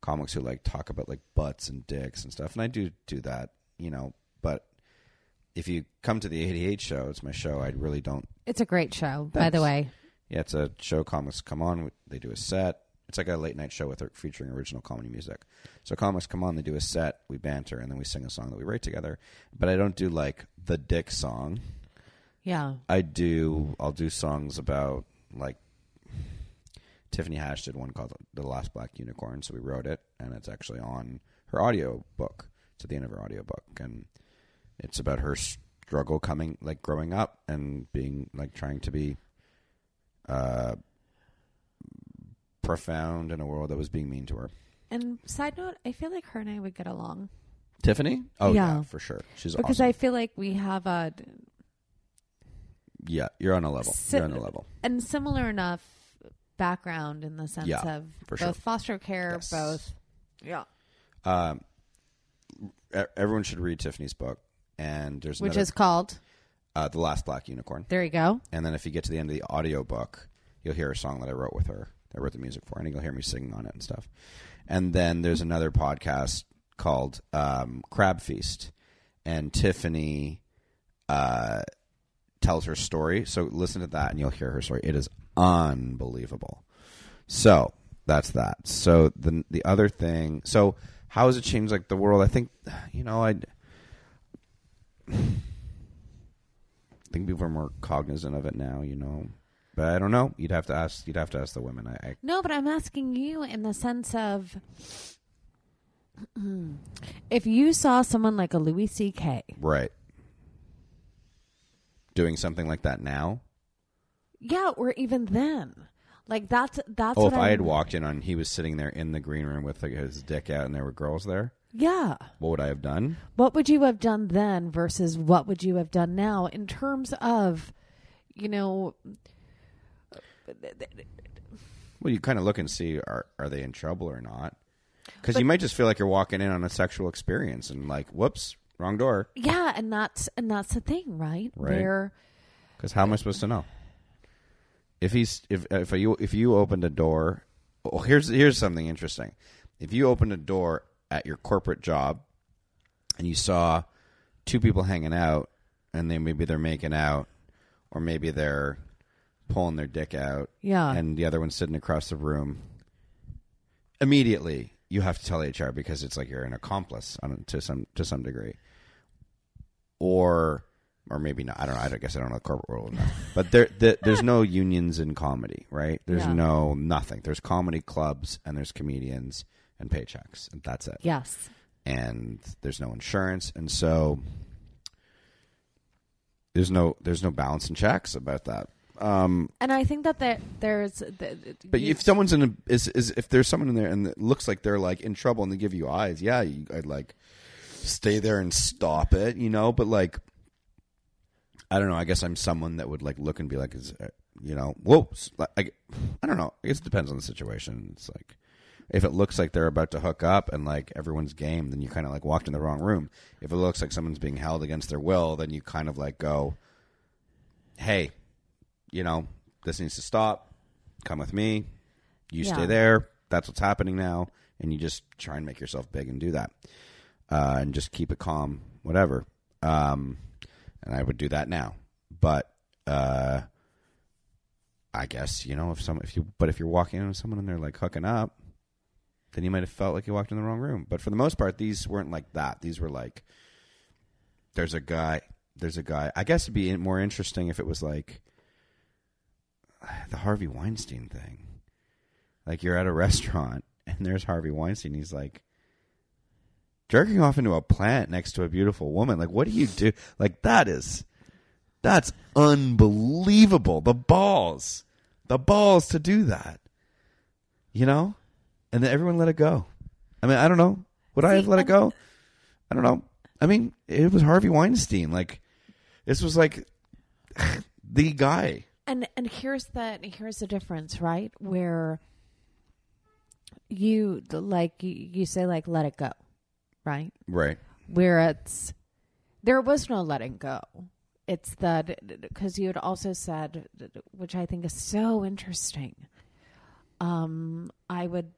comics who like talk about like butts and dicks and stuff, and I do do that, you know. But if you come to the 88 show, it's my show. I really don't it's a great show by the way yeah, it's a show. Comics come on. They do a set. It's like a late night show with featuring original comedy music. So comics come on. They do a set. We banter, and then we sing a song that we write together. But I don't do like the dick song. yeah I do. I'll do songs about like Tiffany Haddish did one called "The Last Black Unicorn," so we wrote it, and it's actually on her audio book. It's at the end of her audio book, and it's about her struggle coming, like growing up and being like trying to be uh, profound in a world that was being mean to her. and side note i feel like her and i would get along Tiffany? Oh yeah, Yeah. for sure. She's because awesome. i feel like we have a yeah, you're on a level. Si- you're on a level. and similar enough background in the sense Yeah, of for both sure. foster care Yes. both yeah Um, everyone should read Tiffany's book. And there's which another- is called uh, The Last Black Unicorn. there you go And then if you get to the end of the audio book, you'll hear a song that I wrote with her. I wrote the music for, and you'll hear me singing on it and stuff. And then there's another podcast called um, Crab Feast, and Tiffany uh, tells her story. So listen to that, and you'll hear her story. It is unbelievable. So that's that. So the the other thing. So how has it changed like the world? I think you know I. Think people are more cognizant of it now, you know. But I don't know. You'd have to ask. You'd have to ask the women. I, I no but i'm asking you in the sense of if you saw someone like a Louis C.K., Right. Doing something like that now. yeah, or even then, like that's that's oh, what if I had I'm- walked in on he was sitting there in the green room with like, his dick out and there were girls there, yeah. what would I have done? What would you have done then versus what would you have done now in terms of, you know, Well, you kind of look and see are are they in trouble or not? Because you might just feel like you're walking in on a sexual experience and like, whoops, wrong door. yeah, and that's and that's the thing, right? Right. Because how am I supposed to know? If he's if if you if you opened a door, well, here's here's something interesting. If you opened a door at your corporate job, and you saw two people hanging out, and they maybe they're making out, or maybe they're pulling their dick out, Yeah. and the other one's sitting across the room. Immediately, you have to tell HR because it's like you're an accomplice on, to some to some degree or or maybe not. I don't know. I guess I don't know the corporate world enough. But there, there there's no unions in comedy, right? There's Yeah. no nothing. There's comedy clubs and there's comedians and paychecks, and that's it. yes, And there's no insurance, and so there's no there's no balance and checks about that. Um, and I think that there, there's, the, but you- if someone's in a is, is if there's someone in there and it looks like they're like in trouble and they give you eyes, yeah, you, I'd like stay there and stop it, you know. But like, I don't know. I guess I'm someone that would like look and be like, is uh, you know, whoops. Like, I, I don't know. I guess it depends on the situation. It's like if it looks like they're about to hook up and like everyone's game, then you kind of like walked in the wrong room. If it looks like someone's being held against their will, then you kind of like go, hey, you know, this needs to stop. Come with me. You Yeah. stay there. That's what's happening now. And you just try and make yourself big and do that. Uh, and just keep it calm, whatever. Um, and I would do that now. But uh, I guess, you know, if some if you but if you're walking in with someone and they're like hooking up, then you might have felt like you walked in the wrong room. But for the most part, these weren't like that. These were like there's a guy there's a guy. I guess it'd be more interesting if it was like the Harvey Weinstein thing. Like you're at a restaurant and there's Harvey Weinstein. He's like jerking off into a plant next to a beautiful woman. Like, what do you do? Like that is that's unbelievable. The balls, the balls to do that. You know, and then everyone let it go. I mean, I don't know. Would I have let it go? I don't know. I mean, it was Harvey Weinstein. Like, this was like the guy. And and here's the here's the difference, right? Where you like you, you say like let it go, right? Right. Where it's there was no letting go. It's that because you had also said, which I think is so interesting. Um, I would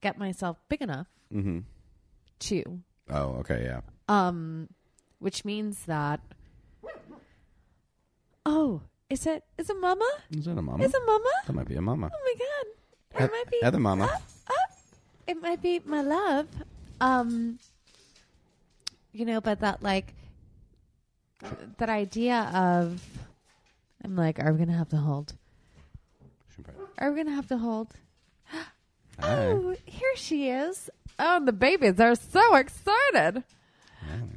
get myself big enough Mm-hmm. to Oh, okay, yeah. um, which means that. Oh, is it is it Mama? Is that a mama? Is it Mama? that might be a mama. Oh my God! It might be Heather Mama. It might be my love. Um, you know, but that like that idea of, I'm like, are we gonna have to hold? Are we gonna have to hold? Hi. Oh, here she is. Oh, the babies are so excited.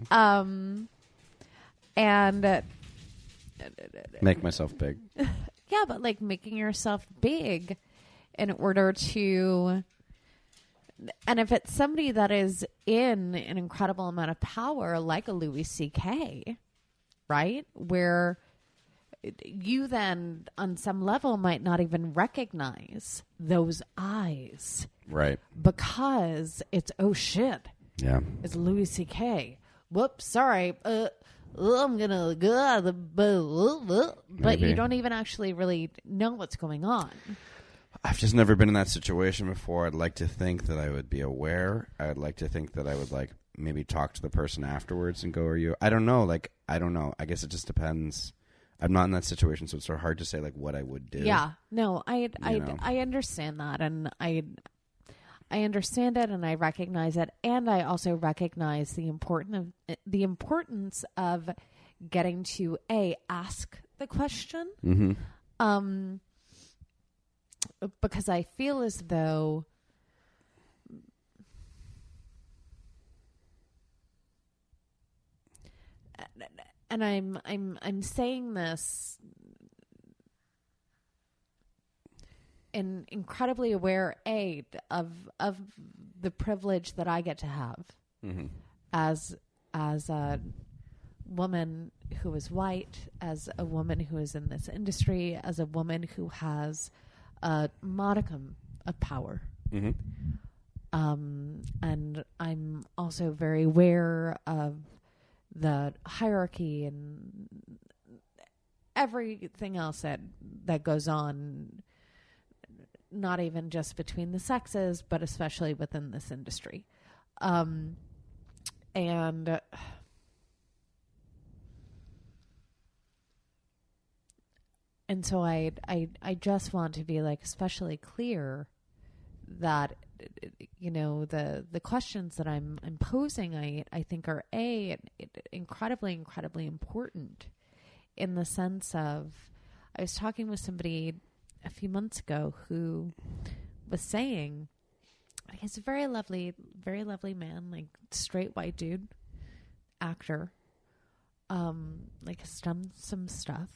Um, and uh, Make myself big. yeah, but like making yourself big in order to, and if it's somebody that is in an incredible amount of power, like a Louis C.K., right, where you then on some level might not even recognize those eyes Right. because it's oh shit Yeah. it's louis ck whoops sorry uh, i'm gonna go out of the but you don't even actually really know what's going on I've just never been in that situation before. I'd like to think that I would be aware. I'd like to think that I would like maybe talk to the person afterwards and go, "Are you?" I don't know. Like I don't know. I guess it just depends. I'm not in that situation, so it's sort of hard to say like what I would do. yeah no i i i understand that and i I understand it and I recognize it, and I also recognize the important of, the importance of getting to a ask the question, mm-hmm. um, because I feel as though. And I'm I'm I'm saying this and incredibly aware a of of the privilege that I get to have Mm-hmm. as as a woman who is white, as a woman who is in this industry, as a woman who has a modicum of power. Mm-hmm. Um, and I'm also very aware of the hierarchy and everything else that that goes on not even just between the sexes but especially within this industry. Um and uh, and so I, I i just want to be like especially clear that you know the the questions that i'm i'm posing i i think are a incredibly incredibly important in the sense of i was talking with somebody a few months ago who was saying he's a very lovely very lovely man like straight white dude actor um like has done some stuff.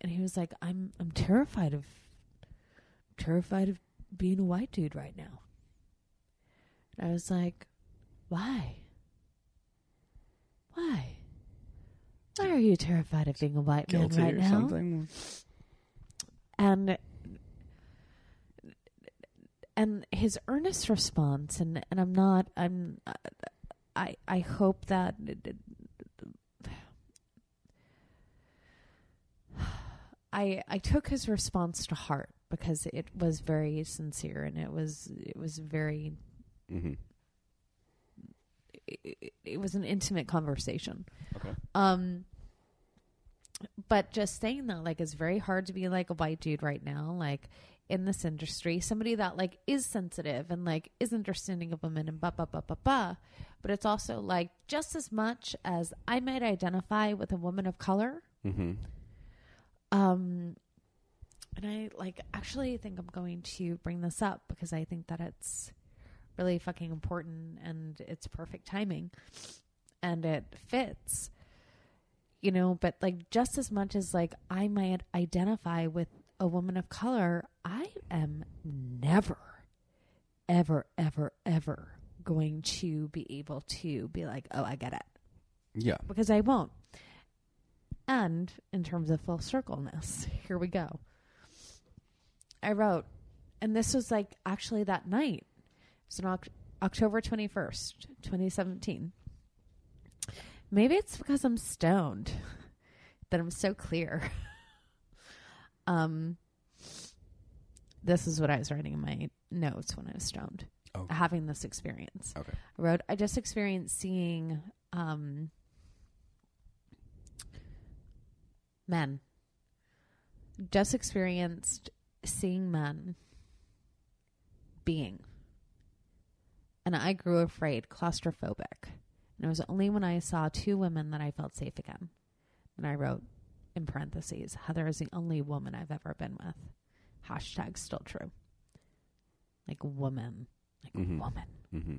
And he was like i'm i'm terrified of terrified of being a white dude right now. And i was like why? Why? Why are you terrified of being a white Guilty man right now? something. And and his earnest response and and I'm not I'm I I hope that I I took his response to heart because it was very sincere and it was it was very Mm-hmm. it, it was an intimate conversation Okay. um but just saying that like it's very hard to be like a white dude right now like in this industry somebody that like is sensitive and like is understanding of women and ba ba ba ba ba. But it's also like just as much as i might identify with a woman of color. Mm-hmm. um and i like actually think i'm going to bring this up because i think that it's really fucking important and it's perfect timing and it fits you know but like just as much as like i might identify with a woman of color i am never ever ever ever going to be able to be like oh i get it Yeah. because I won't. And in terms of full circleness, here we go. I wrote, and this was like actually that night. It's Oct- October 21st, 2017. Maybe it's because I'm stoned that I'm so clear. um, this is what I was writing in my notes when I was stoned, Okay. having this experience. Okay. I wrote, I just experienced seeing um, men. Just experienced seeing men being. And I grew afraid, claustrophobic. And it was only when I saw two women that I felt safe again. And I wrote in parentheses, Heather is the only woman I've ever been with. Hashtag still true. Like woman. Like Mhm. woman. Mm-hmm.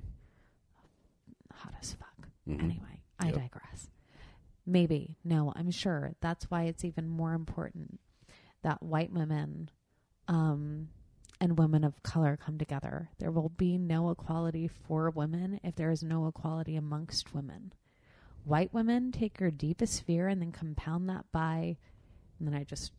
Hot as fuck. Mhm. Anyway, I Yep. digress. Maybe. No, I'm sure. That's why it's even more important that white women um, and women of color come together. There will be no equality for women if there is no equality amongst women. White women take your deepest fear and then compound that by, and then I just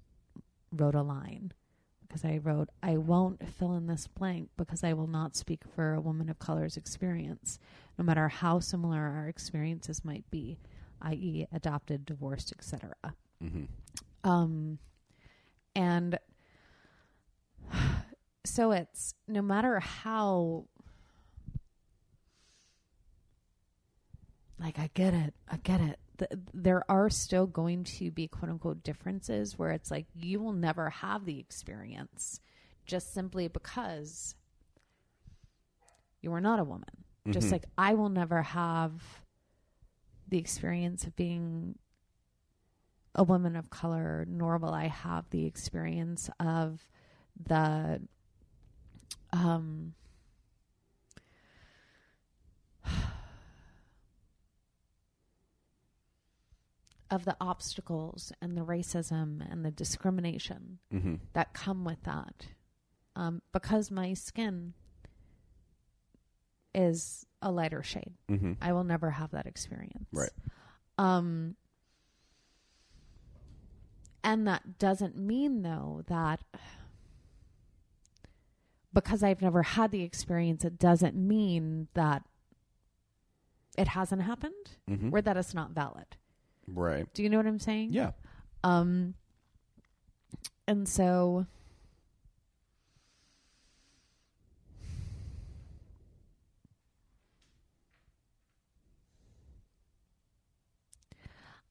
wrote a line because I wrote, I won't fill in this blank because I will not speak for a woman of color's experience, no matter how similar our experiences might be, i.e., adopted, divorced, etc. Mm-hmm. Um, and so it's no matter how, like, I get it, I get it. Th- there are still going to be quote unquote differences where it's like you will never have the experience just simply because you are not a woman. Just Mhm. like I will never have the experience of being a woman of color, nor will I have the experience of the um of the obstacles and the racism and the discrimination Mm-hmm. that come with that. Um, because my skin is a lighter shade. Mm-hmm. I will never have that experience. Right. Um, and that doesn't mean, though, that because I've never had the experience, it doesn't mean that it hasn't happened Mm-hmm. or that it's not valid. Right. Do you know what I'm saying? Yeah. Um, and so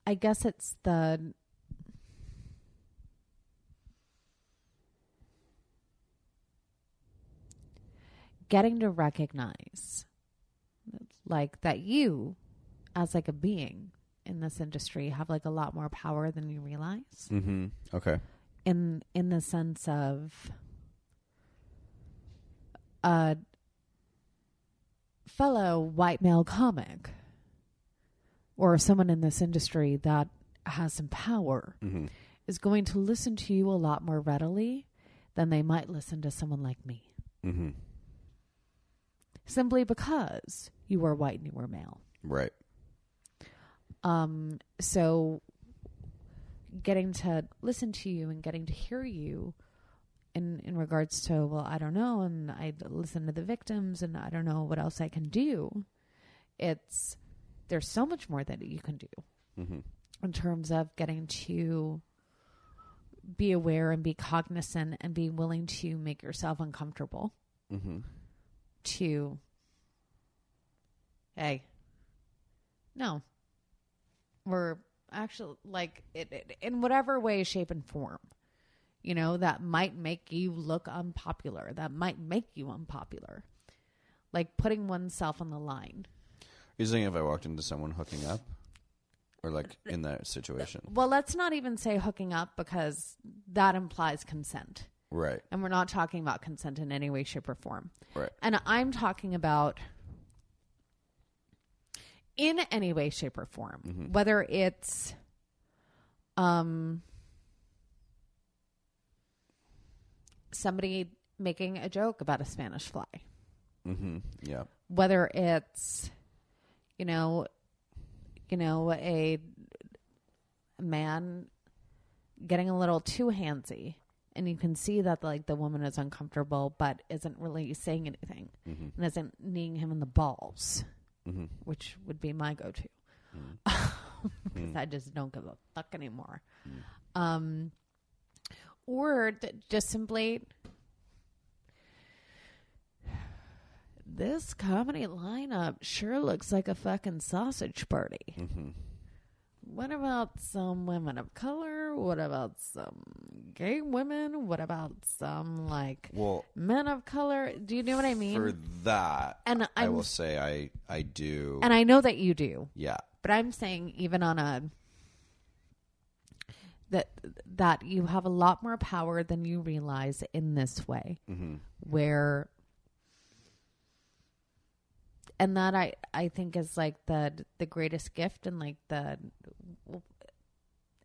I guess it's the getting to recognize like that you as like a being in this industry have like a lot more power than you realize Mm-hmm. Okay. in in the sense of a fellow white male comic or someone in this industry that has some power Mm-hmm. is going to listen to you a lot more readily than they might listen to someone like me Mm-hmm. Simply because you were white and you were male Right. Um, so getting to listen to you and getting to hear you in in regards to well, I don't know, and I listen to the victims, and I don't know what else I can do. It's there's so much more that you can do Mm-hmm. in terms of getting to be aware and be cognizant and be willing to make yourself uncomfortable Mm-hmm. To hey no. We're actually like it, it, in whatever way shape and form you know that might make you look unpopular that might make you unpopular. Like putting oneself on the line. You're saying if I walked into someone hooking up, or like in that situation, well let's not even say hooking up because that implies consent right? and we're not talking about consent in any way shape or form Right. And I'm talking about in any way, shape, or form, Mhm. whether it's um somebody making a joke about a Spanish fly, Mm-hmm. Yeah. whether it's you know, you know, a man getting a little too handsy and you can see that like the woman is uncomfortable but isn't really saying anything Mm-hmm. and isn't kneeing him in the balls, Mm-hmm. which would be my go-to. Mm-hmm. Because I just don't give a fuck anymore. Um, or d- just simply, this comedy lineup sure looks like a fucking sausage party. Mm-hmm. What about some women of color? What about some gay women? What about some like Well, men of color? Do you know what I mean? for that, and I I'm will say I I do. and I know that you do. yeah. But I'm saying even on a that that you have a lot more power than you realize in this way Mm-hmm. where and that I I think is like the the greatest gift and like the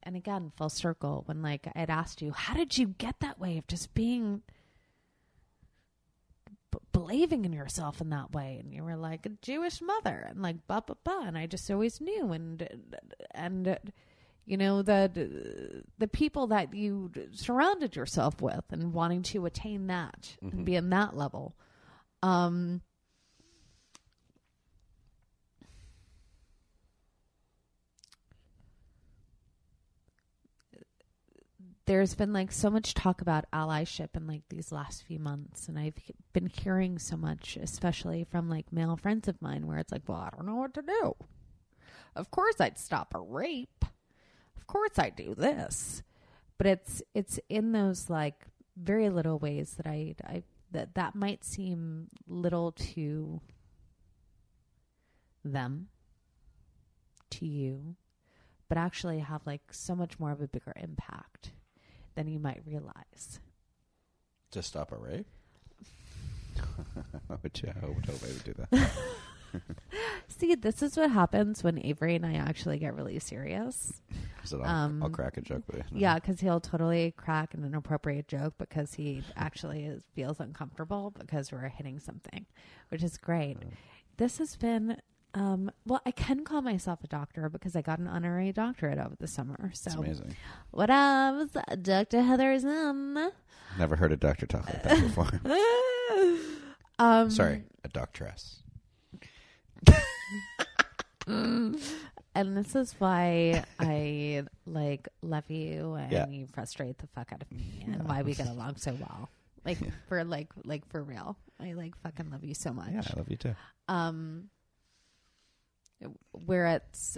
and again full circle when like I'd asked you how did you get that way of just being b- believing in yourself in that way? And you were like a Jewish mother and like blah blah blah and I just always knew and and you know the the people that you surrounded yourself with and wanting to attain that and be in that level. Um there's been like so much talk about allyship in like these last few months and i've been hearing so much especially from like male friends of mine where it's like well i don't know what to do. Of course i'd stop a rape. Of course i do this. But it's it's in those like very little ways that i i that that might seem little to them to you but actually have like so much more of a bigger impact than you might realize. To stop a rape. Would you? Would hope I would do that? See, this is what happens when Avery and I actually get really serious. So I'll, Um, I'll crack a joke with you. Yeah, because he'll totally crack an inappropriate joke because he actually is, feels uncomfortable because we're hitting something, which is great. This has been, um, well, I can call myself a doctor because I got an honorary doctorate over the summer. So, It's amazing. what up, Dr. Heather Zim? Never heard a doctor talk like that before. um, Sorry, a doctoress. And this is why I like love you and Yeah. you frustrate the fuck out of me and why we get along so well. Like for like like for real. I like fucking love you so much. Yeah, I love you too. Um where it's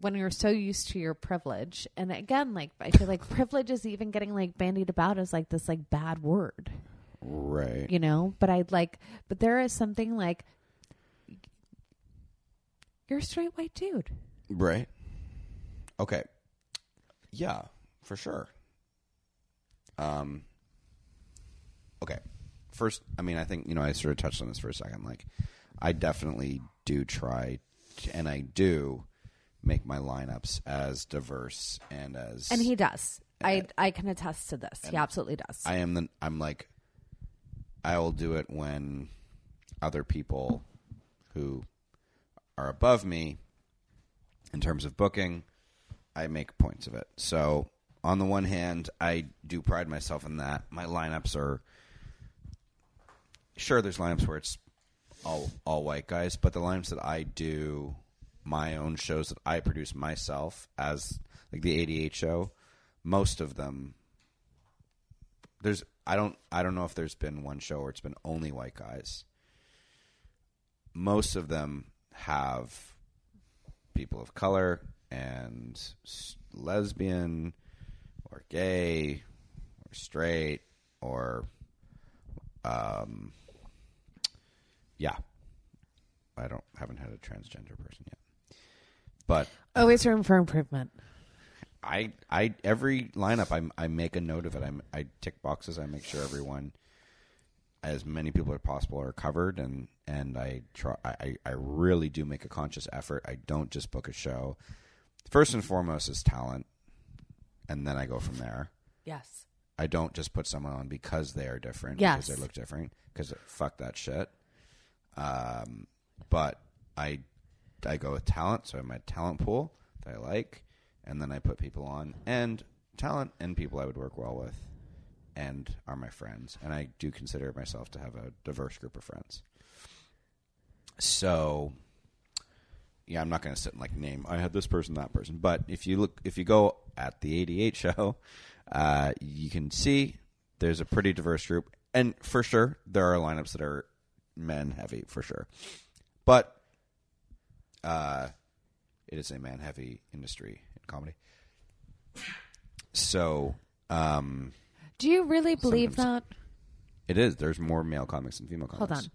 when you're so used to your privilege and again like I feel like privilege is even getting like bandied about as like this like bad word Right. you know but i'd like but there is something like you're a straight white dude Right. Okay. Yeah, for sure. Um. Okay. First, I mean, I think you know I sort of touched on this for a second. Like, I definitely do try, to, and I do make my lineups as diverse and as and he does i i can attest to this he absolutely does I am the I'm like I will do it when other people who are above me in terms of booking, I make points of it. So on the one hand, I do pride myself in that. My lineups are sure there's lineups where it's all all white guys, but the lineups that I do my own shows that I produce myself as like the 88 show, most of them there's I don't I don't know if there's been one show where it's been only white guys. Most of them have people of color and lesbian or gay or straight or um yeah. I don't haven't had a transgender person yet. But always room for improvement I I every lineup I I make a note of it. I I tick boxes. I make sure everyone, as many people as possible, are covered, and and I try. I I really do make a conscious effort. I don't just book a show. First and foremost is talent, and then I go from there. yes I don't just put someone on because they are different. Yes. Because they look different. Because fuck that shit. Um, but I I go with talent, so my talent pool that I like, and then I put people on and talent and people I would work well with, and are my friends. And I do consider myself to have a diverse group of friends. So yeah, I'm not going to sit and like name I had this person, that person. But if you look, if you go at the 88 show, uh, you can see there's a pretty diverse group, and for sure there are lineups that are men heavy for sure, but uh, it is a man heavy industry in comedy. So um, do you really believe that it is. There's more male comics than female comics. hold on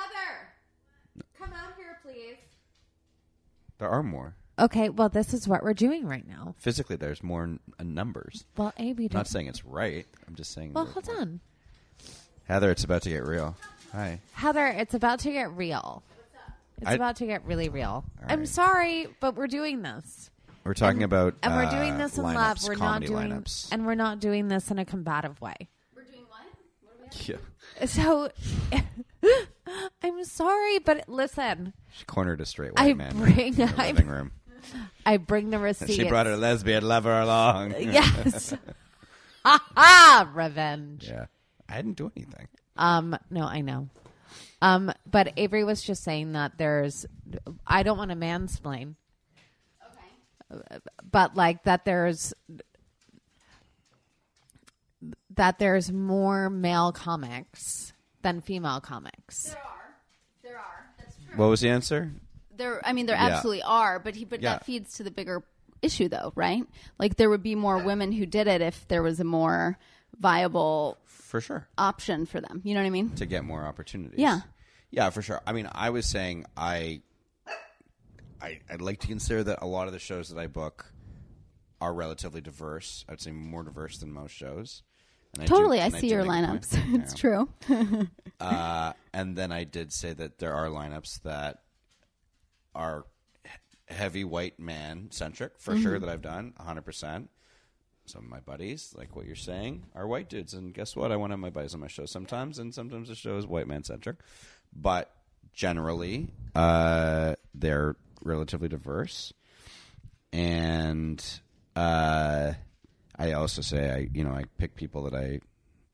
Heather, come out here, please. There are more. okay well this is what we're doing right now Physically, there's more n- uh, numbers. well a we I'm not don't saying it's right. I'm just saying. well hold more. on Heather, it's about to get real. Hi. heather it's about to get real it's I- about to get really real All i'm sorry but we're doing this We're talking about and we're uh, doing this in lineups, love we're not comedy doing lineups. and we're not doing this in a combative way We're doing what? What are we yeah. So I'm sorry, but listen, She cornered a straight white I man bring- in the I- living room. I bring the receipt. She brought her lesbian lover along. yes. ha ha! Revenge. yeah. I didn't do anything. Um, no, I know. Um, but Avery was just saying that there's. I don't want to mansplain, Okay. but like that there's that there's more male comics than female comics. There are. There are. That's true. What was the answer? There, I mean, there Yeah. absolutely are, but he, but Yeah. that feeds to the bigger issue, though, right? Like there would be more women who did it if there was a more viable For sure. option for them. You know what I mean? To get more opportunities. Yeah. Yeah, for sure. I mean, I was saying I, I I'd like to consider that a lot of the shows that I book are relatively diverse. I'd say more diverse than most shows. And I do- Totally, I see do your lineups. it's true. Uh, and then I did say that there are lineups that are heavy white man centric for Mm-hmm. sure that I've done 100%. Some of my buddies, like what you're saying, are white dudes. And guess what? I want to have my buddies on my show sometimes, and sometimes the show is white man centric. But generally, uh, they're relatively diverse. And uh, I also say, I you know, I pick people that I,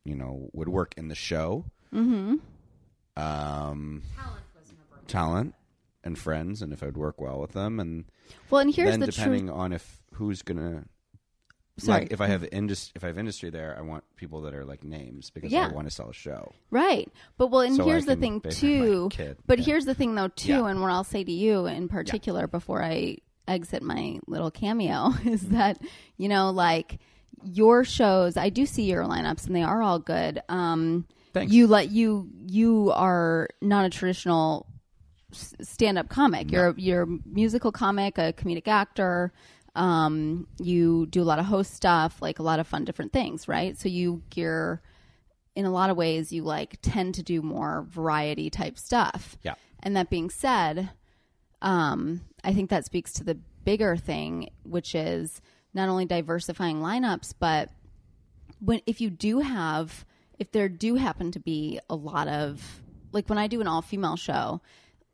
you know, would work in the show um, talent and friends, and if I'd work well with them, and Well, and here's then the depending truth. on if who's gonna. Sorry. Like if I have indus- if I have industry there, I want people that are like names because Yeah. I want to sell a show. Right. But well, and So here's the thing too. But Yeah. here's the thing though too, Yeah. and what I'll say to you in particular before I exit my little cameo is that you know like your shows. I do see your lineups and they are all good. Um, Thanks. You let you you are not a traditional stand up comic. You're you're a musical comic, a comedic actor. Um, you do a lot of host stuff, like a lot of fun different things, right? So you gear in a lot of ways you like tend to do more variety type stuff. Yeah. And that being said, um, I think that speaks to the bigger thing, which is not only diversifying lineups, but when if you do have if there do happen to be a lot of like when I do an all female show,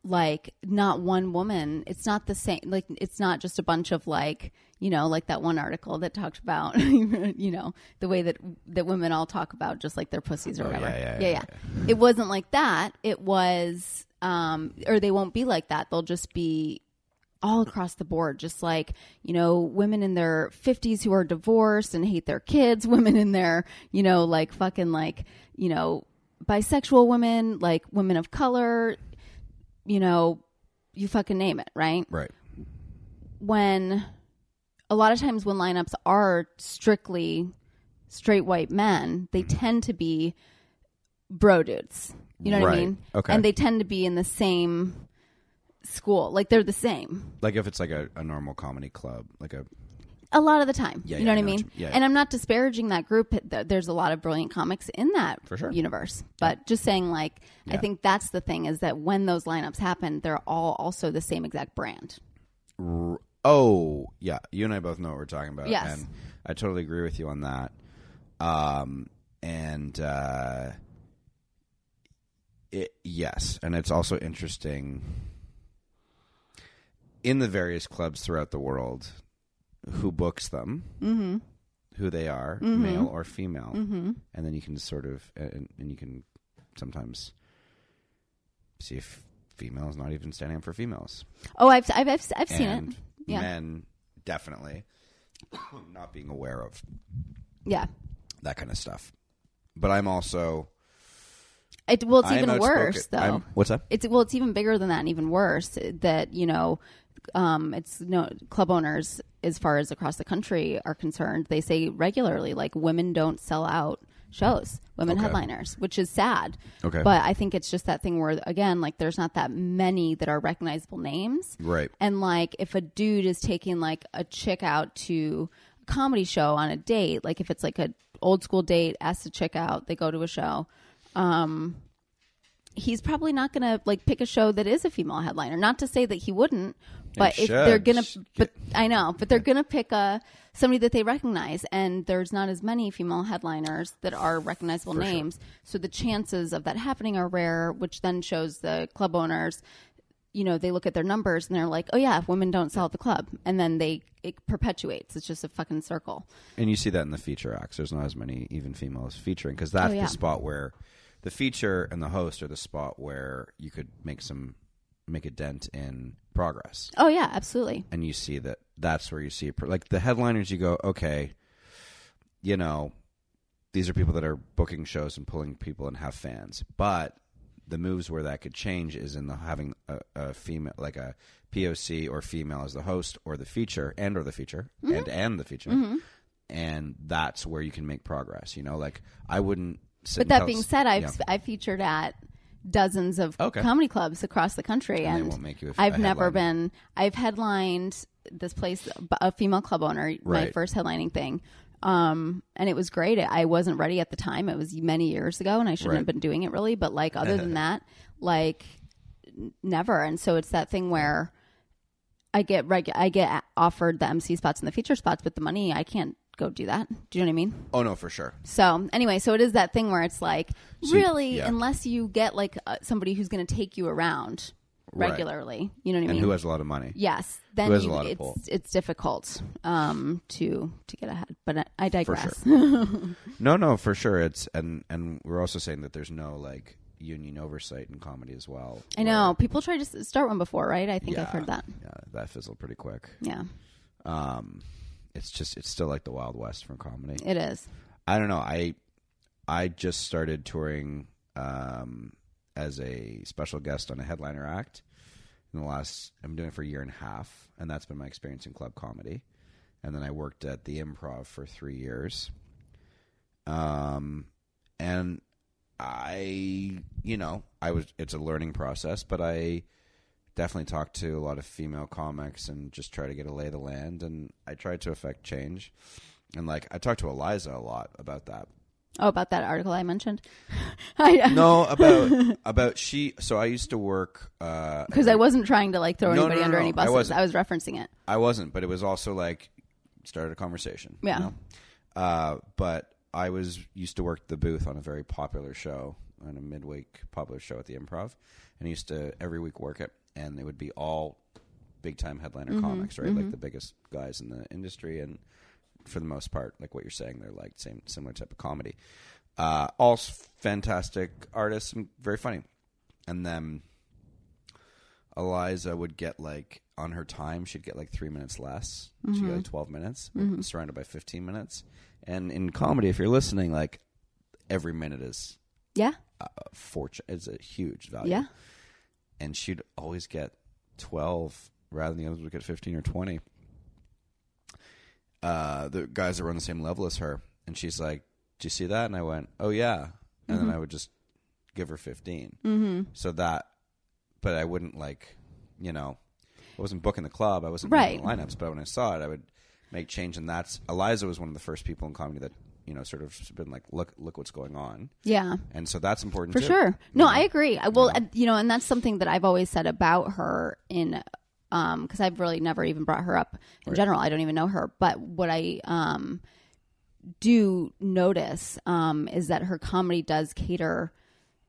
like not one woman, it's not the same like it's not just a bunch of like, you know, like that one article that talked about you know, the way that that women all talk about just like their pussies or Oh, whatever. yeah, yeah, yeah, yeah, It wasn't like that. It was um or they won't be like that. They'll just be all across the board just like you know women in their 50s who are divorced and hate their kids women in their you know like fucking like you know bisexual women like women of color you know you fucking name it right Right. when a lot of times when lineups are strictly straight white men, they mm-hmm. tend to be bro dudes. You know what I mean? Okay. And they tend to be in the same school. Like they're the same. Like if it's like a, a normal comedy club, like a A lot of the time. Yeah, you know I what I know what mean? yeah, and yeah. I'm not disparaging that group. There's a lot of brilliant comics in that sure. universe. But just saying, like, I think that's the thing is that when those lineups happen, they're all also the same exact brand. r- oh yeah, you and I both know what we're talking about. Yes. and I totally agree with you on that. Um, and uh, it, yes, and it's also interesting in the various clubs throughout the world who books them, mm-hmm. who they are, male or female, mm-hmm. and then you can sort of and, and you can sometimes see if female is not even standing up for females Oh, I've I've I've, I've seen and it. Yeah. men definitely not being aware of Yeah. that kind of stuff. But I'm also It, well, it's I'm even worse, though. I'm- what's that? It's well, it's even bigger than that, and even worse. That you know, um, it's no club owners, as far as across the country are concerned, they say regularly, like women don't sell out shows, women Okay. headliners, which is sad. Okay. but I think it's just that thing where again, like, there's not that many that are recognizable names, Right. And like, if a dude is taking like a chick out to a comedy show on a date, like if it's like a old school date, asks a chick out, they go to a show. Um, he's probably not going to like pick a show that is a female headliner. Not to say that he wouldn't, but if they're going to, but I know, but they're to pick a somebody that they recognize, and there's not as many female headliners that are recognizable names. So the chances of that happening are rare, which then shows the club owners. You know, they look at their numbers and they're like, "Oh yeah, women don't sell at the club," and then they it perpetuates. It's just a fucking circle. And you see that in the feature acts. There's not as many even females featuring because that's Oh, yeah. the spot where the feature and the host are the spot where you could make some make a dent in progress. Oh yeah, absolutely. and you see that that's where you see pro- like the headliners you go okay you know these are people that are booking shows and pulling people and have fans but the moves where that could change is in the having a, a female like a poc or female as the host or the feature and or the feature Mm-hmm. and and the feature and that's where you can make progress you know like i wouldn't But that being said, I've. I featured at dozens of Okay. comedy clubs across the country, And they and, won't make you a I've a never been. I've headlined this place, a female club owner, my first headlining thing. Um, and it was great. I wasn't ready at the time. It was many years ago, and I shouldn't Right. have been doing it really. But like, other than that, like, never. And so it's that thing where I get reg- I get offered the MC spots and the feature spots, but the money I can't go do that. Do you know what I mean? Oh no, for sure. So anyway, so it is that thing where it's like, So- really, yeah. unless you get like uh, somebody who's going to take you around Right. regularly, you know what I And mean? And who has a lot of money? yes, then who has a you, lot of it's it's difficult um, to to get ahead. But I, I digress. No, no, for sure. It's and and we're also saying that there's no like union oversight in comedy as well. I know people tried to start one before, right? I think Yeah, I've heard that. Yeah, that fizzled pretty quick. Yeah, Um, it's just it's still like the Wild West from comedy. it is. I don't know. I I just started touring um, as a special guest on a headliner act in the last. I'm doing it for a year and a half, and that's been my experience in club comedy. And then I worked at the Improv for three years. Um, and I, you know, I was. It's a learning process, but I definitely talked to a lot of female comics and just try to get a lay of the land. And I tried to affect change. And like I talked to Eliza a lot about that. Oh, about that article I mentioned. I, No, about about she. So I used to work. uh because I wasn't trying to like throw No, anybody no, no, under any I buses. wasn't. I was referencing it. I wasn't, but it was also like started a conversation. you Yeah. know? Uh, but I was used to work the booth on a very popular show, on a midweek popular show at the Improv, and I used to every week work it, and it would be all big time headliner Mm-hmm, comics, right? Like the biggest guys in the industry, and for the most part, like what you're saying, they're like same similar type of comedy. Uh, all fantastic artists and very funny, and then Eliza would get like on her time, she'd get like three minutes less. She'd get like twelve minutes, like, surrounded by fifteen minutes. And in comedy, if you're listening, like every minute is Yeah, fortune. Is a huge value. yeah. And she'd always get twelve rather than the others would get fifteen or twenty. Uh, the guys that were on the same level as her, and she's like, "Do you see that?" And I went, "Oh yeah," and then I would just give her 15 Mm-hmm. So that, but I wouldn't like, you know, I wasn't booking the club. I wasn't Right. booking the lineups. But when I saw it, I would make change. And that's Eliza was one of the first people in comedy that you know sort of been like, look, look what's going on. Yeah. And so that's important For too. sure. No, I agree. I Well, and, you know, and that's something that I've always said about her in um because I've really never even brought her up in general. I don't even know her, but what I um do notice um is that her comedy does cater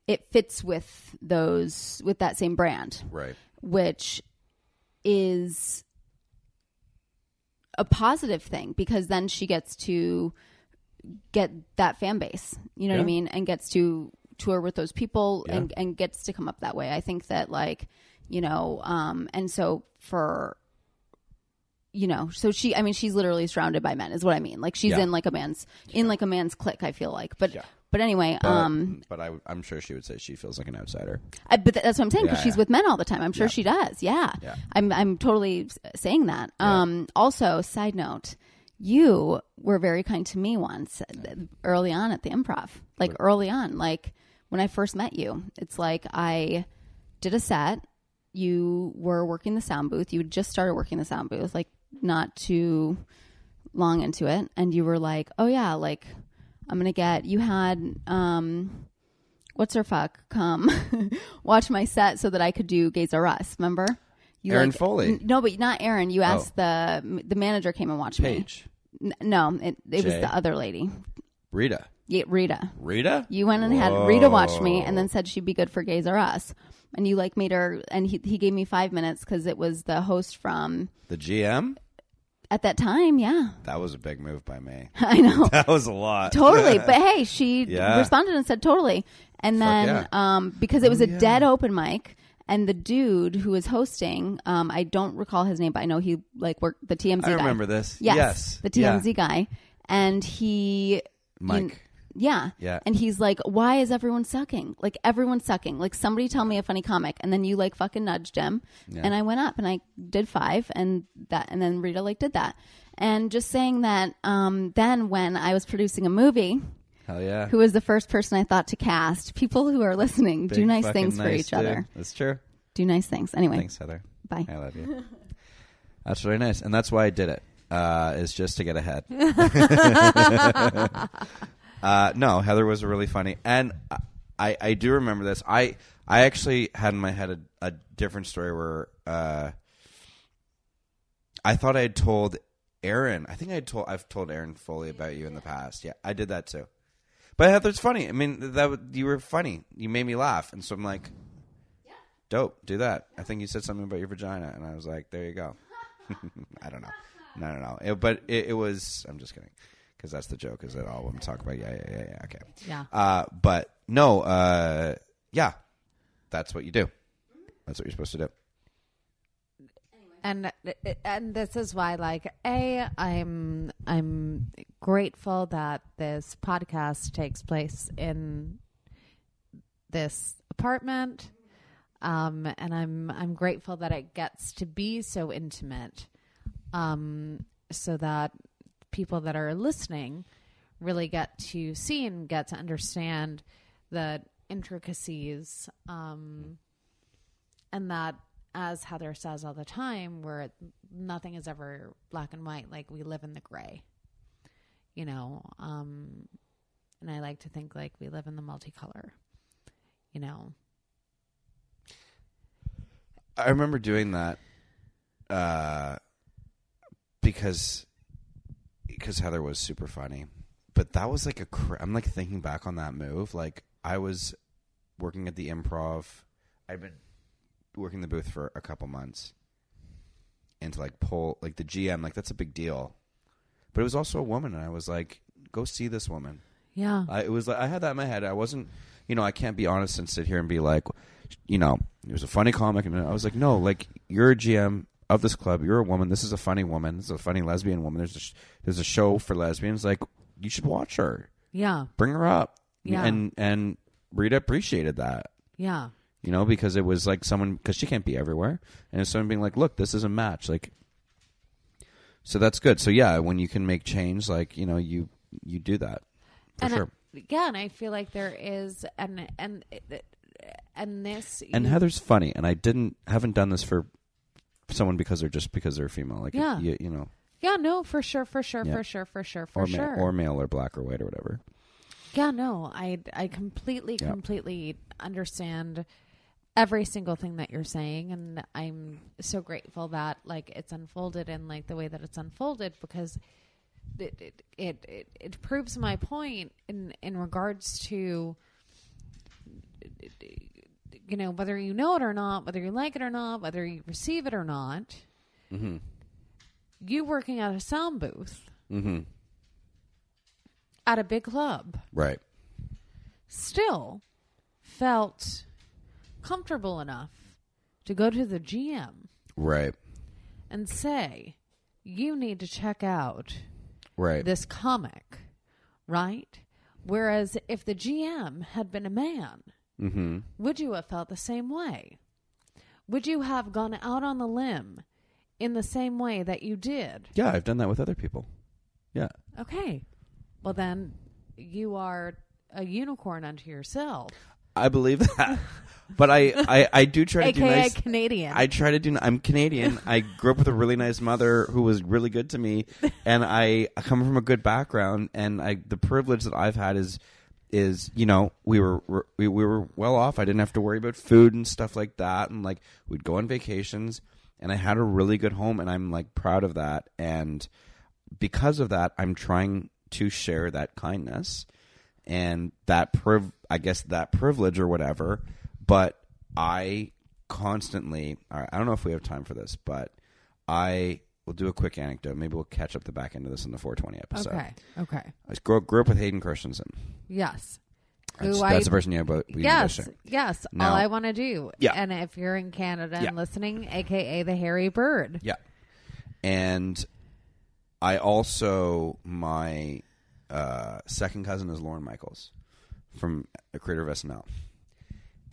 it fits with those with that same brand Right. which is a positive thing because then she gets to get that fan base you know what i mean and gets to tour with those people and, Yeah. and gets to come up that way i think that like you know um and so for you know so she i mean she's literally surrounded by men is what i mean like she's Yeah. in like a man's in like a man's clique i feel like but Yeah. but anyway But, um but I, I'm sure she would say she feels like an outsider. I, but that's what I'm saying because Yeah, she's yeah. with men all the time. I'm sure she does. Yeah. Yeah. I'm I'm totally saying that. Um also side note, you were very kind to me once uh, early on at the improv. Like early on, like when I first met you. It's like I did a set, you were working the sound booth. You just started working the sound booth like not too long into it and you were like, "Oh yeah, like I'm to get you had um what's her fuck come watch my set so that I could do Gays R Us. Remember? You Aaron Foley. N- no, but not Aaron. You asked the the manager came and watched Paige. me. N- no, it, it was the other lady, Rita. yeah, Rita. Rita? You went and had Rita watch me, and then said she'd be good for Gays R Us. And you like made her, and he he gave me five minutes because it was the host from The GM? at that time. Yeah, That was a big move by me. I know. That was a lot. totally. But hey, she Yeah. responded and said totally. And then yeah. um, because it was Oh, a yeah. dead open mic, and the dude who was hosting, um, I don't recall his name, but I know he like worked the TMZ. I guy. remember this. Yes, Yes. the Yeah. TMZ guy, and he Mike. yeah. Yeah. And he's like, why is everyone sucking? Like, everyone's sucking. Like, somebody tell me a funny comic. And then you, like, fucking nudged him. And I went up and I did five. And that, and then Rita, like, did that. And just saying that, um, then when I was producing a movie, Hell yeah. who was the first person I thought to cast, people who are listening, do nice things for each dude. other. That's true. Do nice things. Anyway, Thanks, Heather. bye. I love you. That's really nice. And that's why I did it. uh, is just to get ahead. uh, no, Heather was really funny, and I I do remember this. I I actually had in my head a, a different story where uh, I thought I had told Aaron. I think I had told I've told Aaron Foley about you in the past. Yeah, I did that too. But Heather's funny. I mean, that w- you were funny. You made me laugh, and so I'm like, dope. Do that. I think you said something about your vagina, and I was like, there you go. I don't know. No, no, no. It- but it, it was. I'm just kidding, because that's the joke. Is that all women talk about? Yeah, yeah, yeah, yeah. Okay. Yeah. Uh, but no. Uh, yeah, that's what you do. That's what you're supposed to do. And and this is why like a i'm i'm grateful that this podcast takes place in this apartment. Um and i'm i'm grateful that it gets to be so intimate um so that people that are listening really get to see and get to understand the intricacies um and that as heather says all the time where nothing is ever black and white like we live in the gray you know um and i like to think like we live in the multicolor you know I remember doing that uh, because because Heather was super funny, but that was like a. Cr- I'm like thinking back on that move. Like I was working at the Improv. I'd been working the booth for a couple months, and to like pull like the GM, like that's a big deal. But it was also a woman, and I was like, "Go see this woman." yeah I, it was like I had that in my head. I wasn't, you know, I can't be honest and sit here and be like, you know, it was a funny comic, and I was like, no, like you're a GM of this club. You're a woman. This is a funny woman. This is a funny lesbian woman. There's a sh- there's a show for lesbians. Like you should watch her. yeah Bring her up. Yeah. And and Rita appreciated that. yeah You know, because it was like someone because she can't be everywhere, and it's someone being like, look, this is a match. Like, so that's good. So yeah, when you can make change, like you know, you you do that for and I- sure. yeah and i feel like there is and and and this and you- Heather's funny, and I didn't haven't done this for someone because they're just because they're female, like Yeah. you, you know, yeah no for sure for sure Yeah. for sure for sure for or sure ma- or male or black or white or whatever. Yeah, no, I I completely Yeah. completely understand every single thing that you're saying and I'm so grateful that like it's unfolded in like the way that it's unfolded because it it it, it, it proves my point in in regards to you know whether you know it or not, whether you like it or not, whether you receive it or not. Mm-hmm. You working at a sound booth Mm-hmm. at a big club Right. still felt comfortable enough to go to the GM Right. and say, you need to check out Right. this comic, right? Whereas if the GM had been a man, mm-hmm. would you have felt the same way? Would you have gone out on the limb in the same way that you did? Yeah, I've done that with other people. Yeah. Okay. Well, then you are a unicorn unto yourself, I believe that, but I, I, I do try to do aka nice. Canadian. I try to do. I'm Canadian. I grew up with a really nice mother who was really good to me, and I come from a good background. And I, the privilege that I've had is, is you know, we were we, we were well off. I didn't have to worry about food and stuff like that, and like we'd go on vacations, and I had a really good home, and I'm like proud of that. And because of that, I'm trying to share that kindness and that priv- I guess that privilege or whatever. But I constantly, I don't know if we have time for this, but I will do a quick anecdote. Maybe we'll catch up the back end of this in the 420 episode. okay. Okay. I grew, grew up with Hayden Christensen. Yes. That's, Who that's I- the person you have. We yes, need to share. yes. Now- all I want to do. Yeah. And if you're in Canada Yeah. and listening, aka the hairy bird. Yeah. And I also my uh, second cousin is Lorne Michaels from a creator of SNL.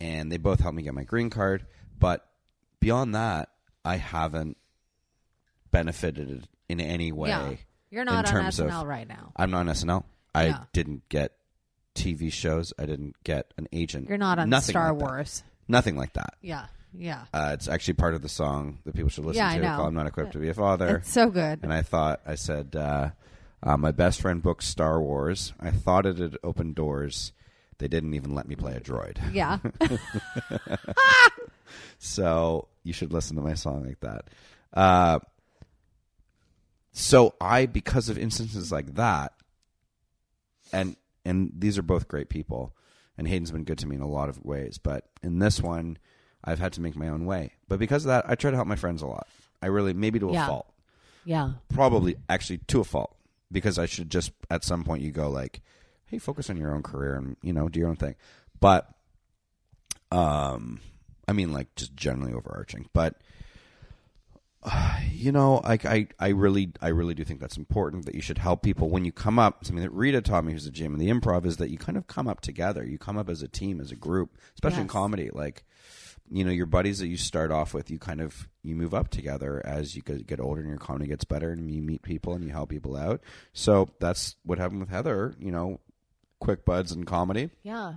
And they both helped me get my green card, but beyond that, I haven't benefited in any way. Yeah. You're not in on terms SNL of- right now. I'm not on SNL. I Yeah. didn't get TV shows. I didn't get an agent. You're not on Nothing Star like that. Wars. Nothing like that. Yeah. Yeah. Uh, it's actually part of the song that people should listen Yeah, I to. know. Called "I'm Not Equipped to Be a Father." It's so good. And I thought, I said, uh, uh, my best friend booked Star Wars. I thought it had opened doors. They didn't even let me play a droid. Yeah. So you should listen to my song like that. Uh, so I, because of instances like that, and and these are both great people, and Hayden's been good to me in a lot of ways, but in this one, I've had to make my own way. But because of that, I try to help my friends a lot. I really, maybe to a Yeah. fault, yeah. probably actually to a fault, because I should just at some point you go like, hey, focus on your own career and you know do your own thing. But, um, I mean, like just generally overarching, but you know, like I, I really, I really do think that's important that you should help people when you come up. Something that Rita taught me, who's a GM and the improv, is that you kind of come up together. You come up as a team, as a group, especially in comedy. Like, you know, your buddies that you start off with, you kind of you move up together as you get older and your comedy gets better, and you meet people and you help people out. So that's what happened with Heather. You know, quick buds in comedy Yeah.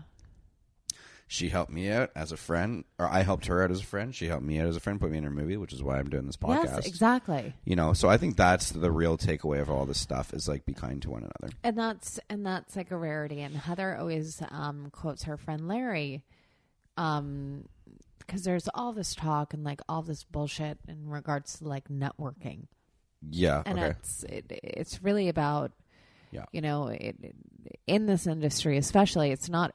she helped me out as a friend, or I helped her out as a friend. She helped me out as a friend, put me in her movie, which is why I'm doing this podcast. Yes, exactly. You know, so I think that's the real takeaway of all this stuff is like be kind to one another. And that's and that's like a rarity. And Heather always um, quotes her friend Larry, um, because there's all this talk and like all this bullshit in regards to like networking, Yeah. and okay. it's it, it's really about Yeah. you know it, it- in this industry especially it's not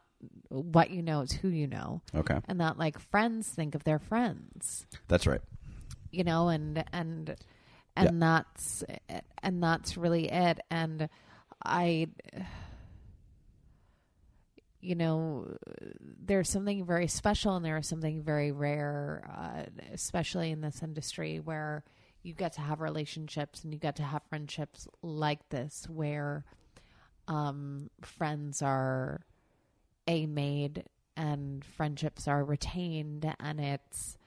what you know it's who you know Okay. and that like friends think of their friends That's right. you know and and and that's and that's really it and i you know there's something very special and there's something very rare uh, especially in this industry where you get to have relationships and you get to have friendships like this where um friends are a made and friendships are retained and it's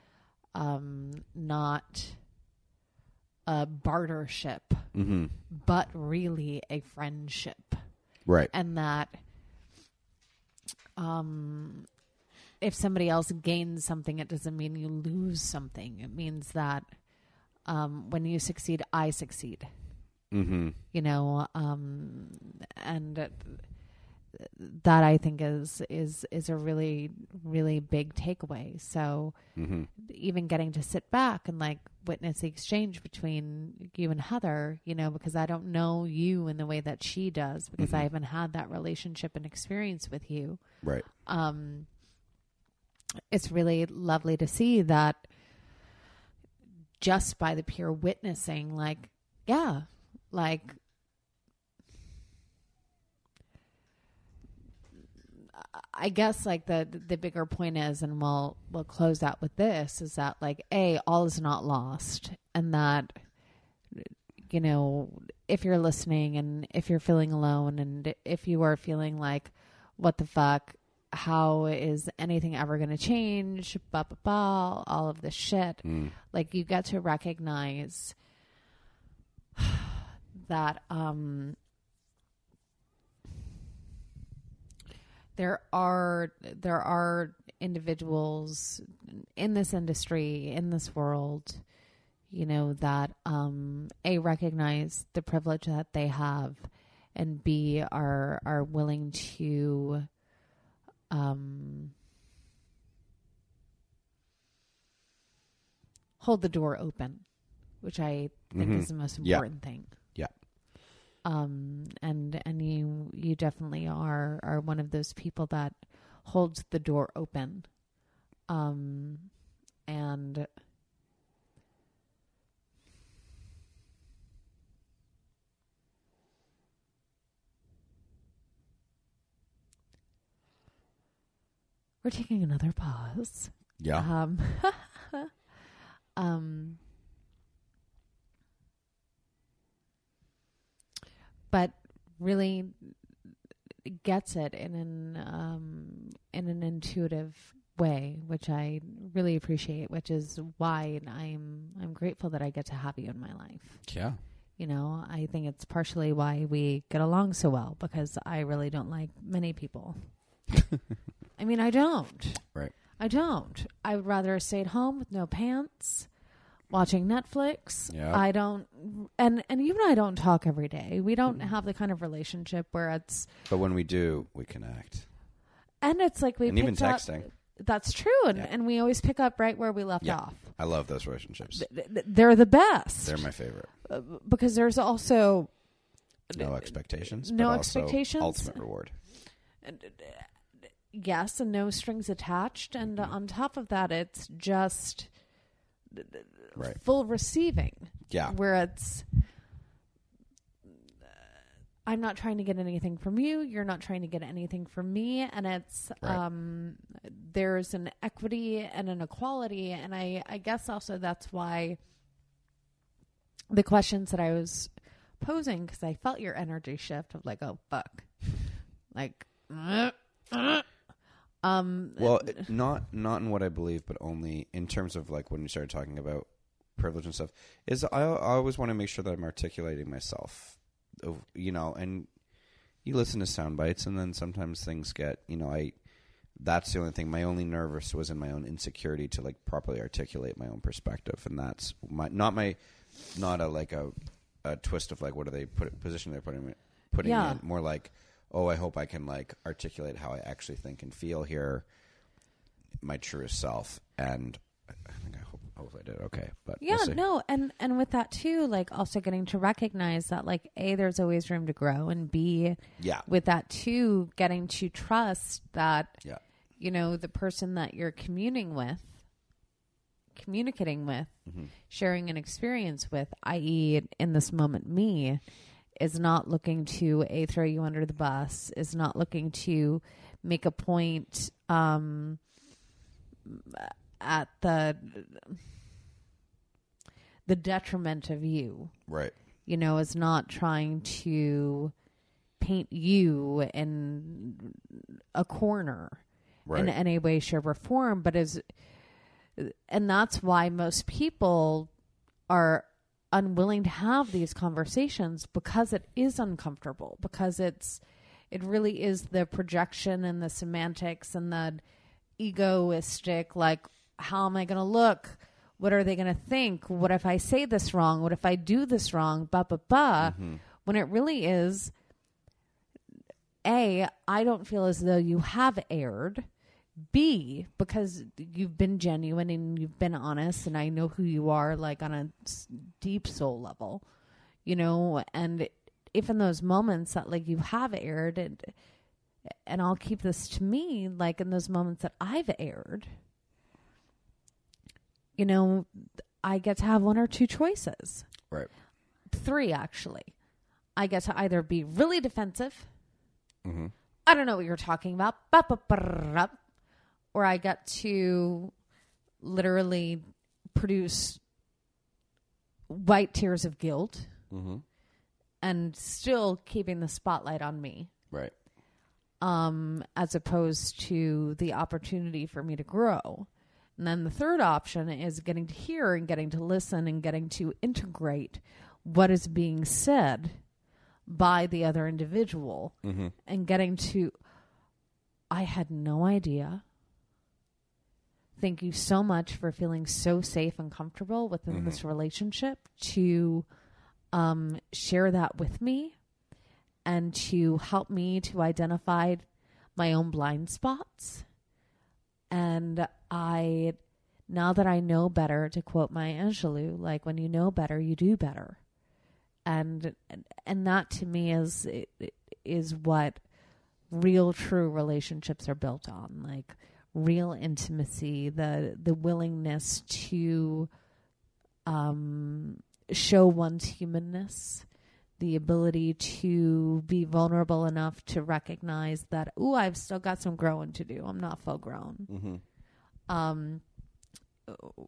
um not a bartership Mm-hmm. but really a friendship Right. and that um if somebody else gains something it doesn't mean you lose something it means that um when you succeed i succeed Mm-hmm. you know um and uh, that i think is is is a really really big takeaway so Mm-hmm. even getting to sit back and like witness the exchange between you and Heather, you know, because I don't know you in the way that she does because I haven't had that relationship and experience with you. Right. Um it's really lovely to see that just by the pure witnessing like yeah, like I guess like the the bigger point is, and we'll we'll close out with this is that like a all is not lost, and that you know if you're listening and if you're feeling alone and if you are feeling like what the fuck, how is anything ever going to change? Ba ba ba, all of this shit. Like you get to recognize that um there are there are individuals in this industry in this world you know that um a recognize the privilege that they have and b are are willing to um hold the door open which i think Mhm. is the most Yeah. important thing Yeah. um and and you you definitely are are one of those people that holds the door open um and we're taking another pause Yeah. um um but really gets it in an um, in an intuitive way, which I really appreciate. Which is why I'm I'm grateful that I get to have you in my life. yeah. You know, I think it's partially why we get along so well because I really don't like many people. I mean, I don't. Right. I don't. I would rather stay at home with no pants, watching Netflix. Yeah. I don't, and and you and I don't talk every day. We don't have the kind of relationship where it's But when we do, we connect. and it's like we And even picked up- texting. That's true, and Yeah. and we always pick up right where we left Yeah. off. I love those relationships. Th- th- They're the best. They're my favorite. Uh, because there's also No expectations. no but also expectations. Ultimate reward. Yes and no strings attached, and Mm-hmm. on top of that, it's just Right. full receiving. Yeah. where it's I'm not trying to get anything from you, you're not trying to get anything from me, and it's Right. um there's an equity and an equality, and I I guess also that's why the questions that I was posing because I felt your energy shift of like oh fuck, like. Um. Well, it- not not in what I believe, but only in terms of like when you started talking about privilege and stuff. Is I, I always want to make sure that I'm articulating myself, you know, and you listen to sound bites, and then sometimes things get, you know, I. That's the only thing. My only nervous was in my own insecurity to like properly articulate my own perspective, and that's my not my not a like a a twist of like what are they put position they're putting me putting Yeah. me in more like oh I hope I can like articulate how I actually think and feel here my truest self. And I think I hope, hope I did okay but we'll yeah no and and with that too like also getting to recognize that like a there's always room to grow and b yeah. with that too getting to trust that yeah. you know the person that you're communing with communicating with Mm-hmm. sharing an experience with i.e in this moment me is not looking to a throw you under the bus is not looking to make a point um at the the detriment of you. Right. You know, is not trying to paint you in a corner in any way, shape, or form, but is, and that's why most people are unwilling to have these conversations because it is uncomfortable, because it's, it really is the projection and the semantics and the egoistic, like, how am I going to look? What are they going to think? What if I say this wrong? What if I do this wrong? Ba ba ba. Mm-hmm. When it really is, A, I don't feel as though you have erred. B, because you've been genuine and you've been honest, and I know who you are, like on a deep soul level, you know. And if in those moments that like you have erred, and and I'll keep this to me, like in those moments that I've erred, you know, I get to have one or two choices. right Three, actually. I get to either be really defensive. mm-hmm. I don't know what you're talking about. Or I get to literally produce white tears of guilt Mm-hmm. and still keeping the spotlight on me. right um, as opposed to the opportunity for me to grow. And then the third option is getting to hear and getting to listen and getting to integrate what is being said by the other individual mm-hmm. and getting to, I had no idea. Thank you so much for feeling so safe and comfortable within this relationship to um, share that with me and to help me to identify my own blind spots. And I, now that I know better, to quote Maya Angelou, like when you know better, you do better. And and that to me is is what real true relationships are built on, like real intimacy, the the willingness to um, show one's humanness, the ability to be vulnerable enough to recognize that, ooh, I've still got some growing to do. I'm not full grown. Mm-hmm. Um,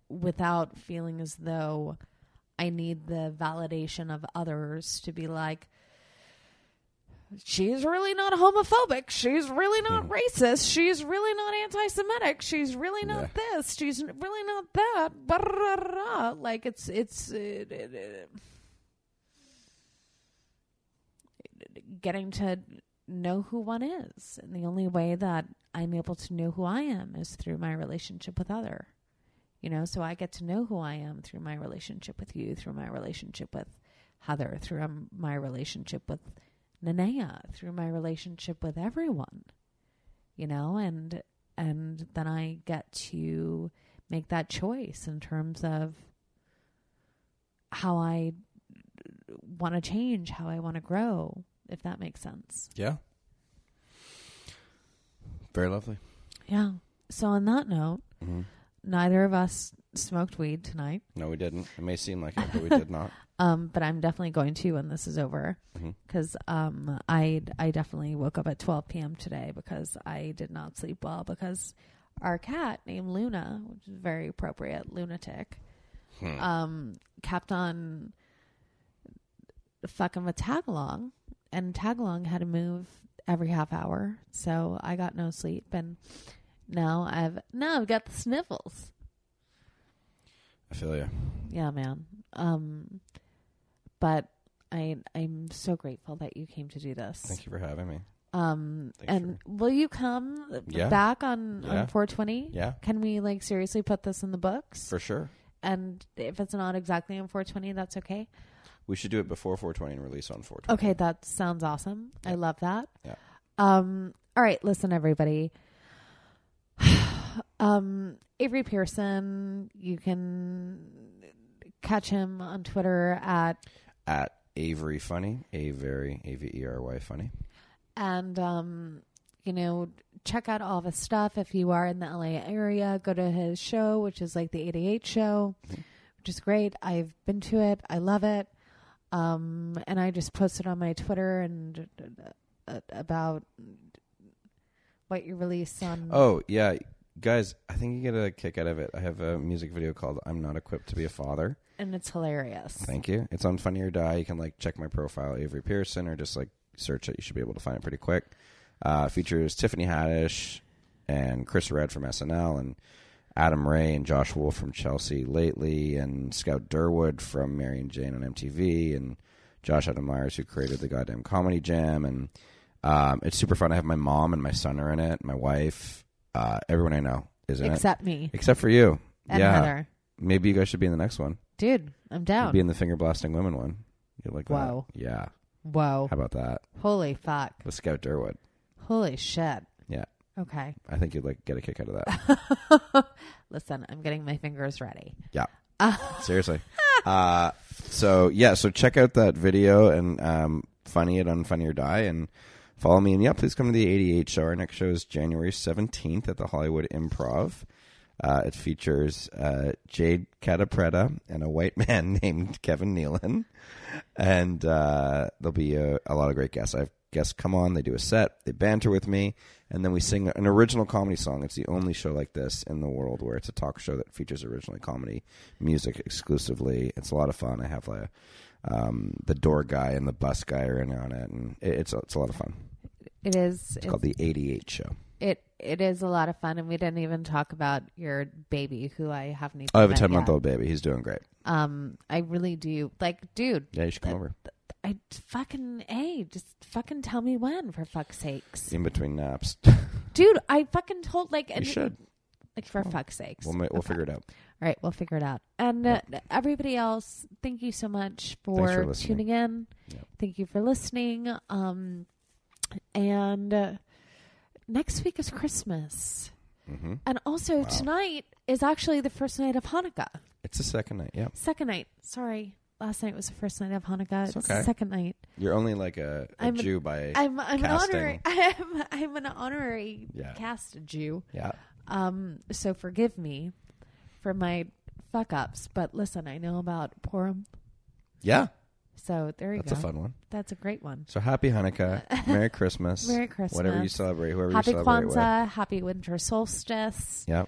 without feeling as though I need the validation of others to be like, she's really not homophobic. She's really not racist. She's really not anti-Semitic. She's really not this. She's really not that. Ba-ra-ra. Like it's it's it, it, it, getting to know who one is. And the only way that I'm able to know who I am is through my relationship with other. You know, so I get to know who I am through my relationship with you, through my relationship with Heather, through um, my relationship with Nanea, through my relationship with everyone. You know, and and then I get to make that choice in terms of how I want to change, how I want to grow, if that makes sense. Yeah. Very lovely. Yeah. So on that note, Mhm. neither of us smoked weed tonight. No, we didn't. It may seem like it, but we did not. Um, but I'm definitely going to when this is over because um, I I definitely woke up at 12 p.m. today because I did not sleep well because our cat named Luna, which is very appropriate, lunatic, Hmm. um, kept on fucking with Tagalong, and Tagalong had to move every half hour, so I got no sleep, and now I've now I've got the sniffles. I feel you. Yeah, man. Um, but I I'm so grateful that you came to do this. Thank you for having me. Um, Thanks and will you come Yeah. back on Yeah. on 420? Yeah, Can we like seriously put this in the books? for sure. and if it's not exactly on 420, that's okay. We should do it before 420 and release on 420. Okay, that sounds awesome. I love that. Yeah. Um. All right, listen, everybody. um, Avery Pearson. You can catch him on Twitter at At Avery Funny, A very A V E R Y Funny. and um, you know, check out all of his stuff. If you are in the LA area, go to his show, which is like the 88 show, which is great. I've been to it. I love it. Um, and I just posted on my Twitter and uh, about what you release on. Oh yeah, guys, I think you get a kick out of it. I have a music video called "I'm Not Equipped to Be a Father." And it's hilarious. Thank you. It's on Funny or Die. You can like check my profile, Avery Pearson, or just like search it. You should be able to find it pretty quick. Uh, features Tiffany Haddish and Chris Redd from SNL and Adam Ray and Josh Wolf from Chelsea lately and Scout Durwood from Mary and Jane on MTV and Josh Adam Meyers who created the goddamn comedy jam and um, it's super fun. I have my mom and my son are in it, my wife, uh, everyone I know is in it Except me except for you. and yeah, Heather. maybe you guys should be in the next one. Dude, I'm down. Be in the finger blasting women one. You like Wow. that? Yeah. Whoa. How about that? Holy fuck. With Scout Durwood. Holy shit. Yeah. Okay. I think you'd like get a kick out of that. Listen, I'm getting my fingers ready. yeah. Seriously. Uh, so yeah, so check out that video and um, funny it on Funny or Die and follow me. And yeah, please come to the 88 show. Our next show is January 17th at the Hollywood Improv. Uh, it features uh, Jade Catta-Preta and a white man named Kevin Nealon. And uh, there'll be a, a lot of great guests. I have guests come on, they do a set, they banter with me, and then we sing an original comedy song. It's the only show like this in the world where it's a talk show that features originally comedy music exclusively. It's a lot of fun. I have like, um, the door guy and the bus guy are in on it, and it, it's, it's a lot of fun. It is. It's called the 88 Show. It it is a lot of fun, and we didn't even talk about your baby, who I haven't even. I have a 10 month old baby. He's doing great. Um, I really do. Like, dude, Yeah, you should come over I fucking hey, just fucking tell me when, for fuck's sakes, in between naps. dude. I fucking told like, and you should. like for fuck's sakes. We'll, ma- we'll Okay. figure it out. All right, we'll figure it out. And uh, everybody else, thank you so much for, for tuning in. Yep. Thank you for listening. Um, and uh, next week is Christmas. hmm And also Wow. tonight is actually the first night of Hanukkah. It's the second night. Yeah. Second night. Sorry. Last night was the first night of Hanukkah. It's okay. the second night. You're only like a, a I'm an- Jew by. I'm I'm Casting. an honorary I'm I'm an honorary Yeah. cast Jew. yeah. Um so forgive me for my fuck ups, but listen, I know about Purim. Yeah. So there you go. That's go. a fun one. That's a great one. So happy Hanukkah. Merry Christmas. Merry Christmas. Whatever you celebrate, whoever Happy you celebrate with. Kwanzaa, happy winter solstice, Yeah.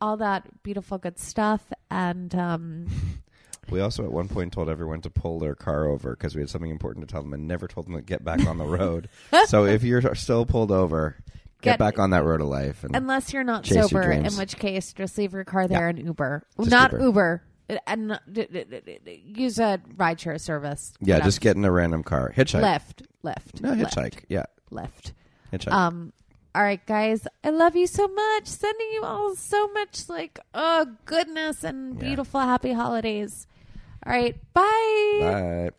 all that beautiful good stuff. And um We also at one point told everyone to pull their car over because we had something important to tell them and never told them to get back on the road. so if you're still pulled over, get, Get- back on that road of life. And unless you're not Chase your sober, in which case just leave your car there and Uber. Just not Uber. Uber. And use a rideshare service. yeah, Whatever. just get in a random car. Hitchhike. Lyft. Lyft. No, hitchhike. Yeah. Lyft. Hitchhike. Um, all right, guys, I love you so much. Sending you all so much like oh goodness and Yeah. beautiful happy holidays. All right, bye. Bye.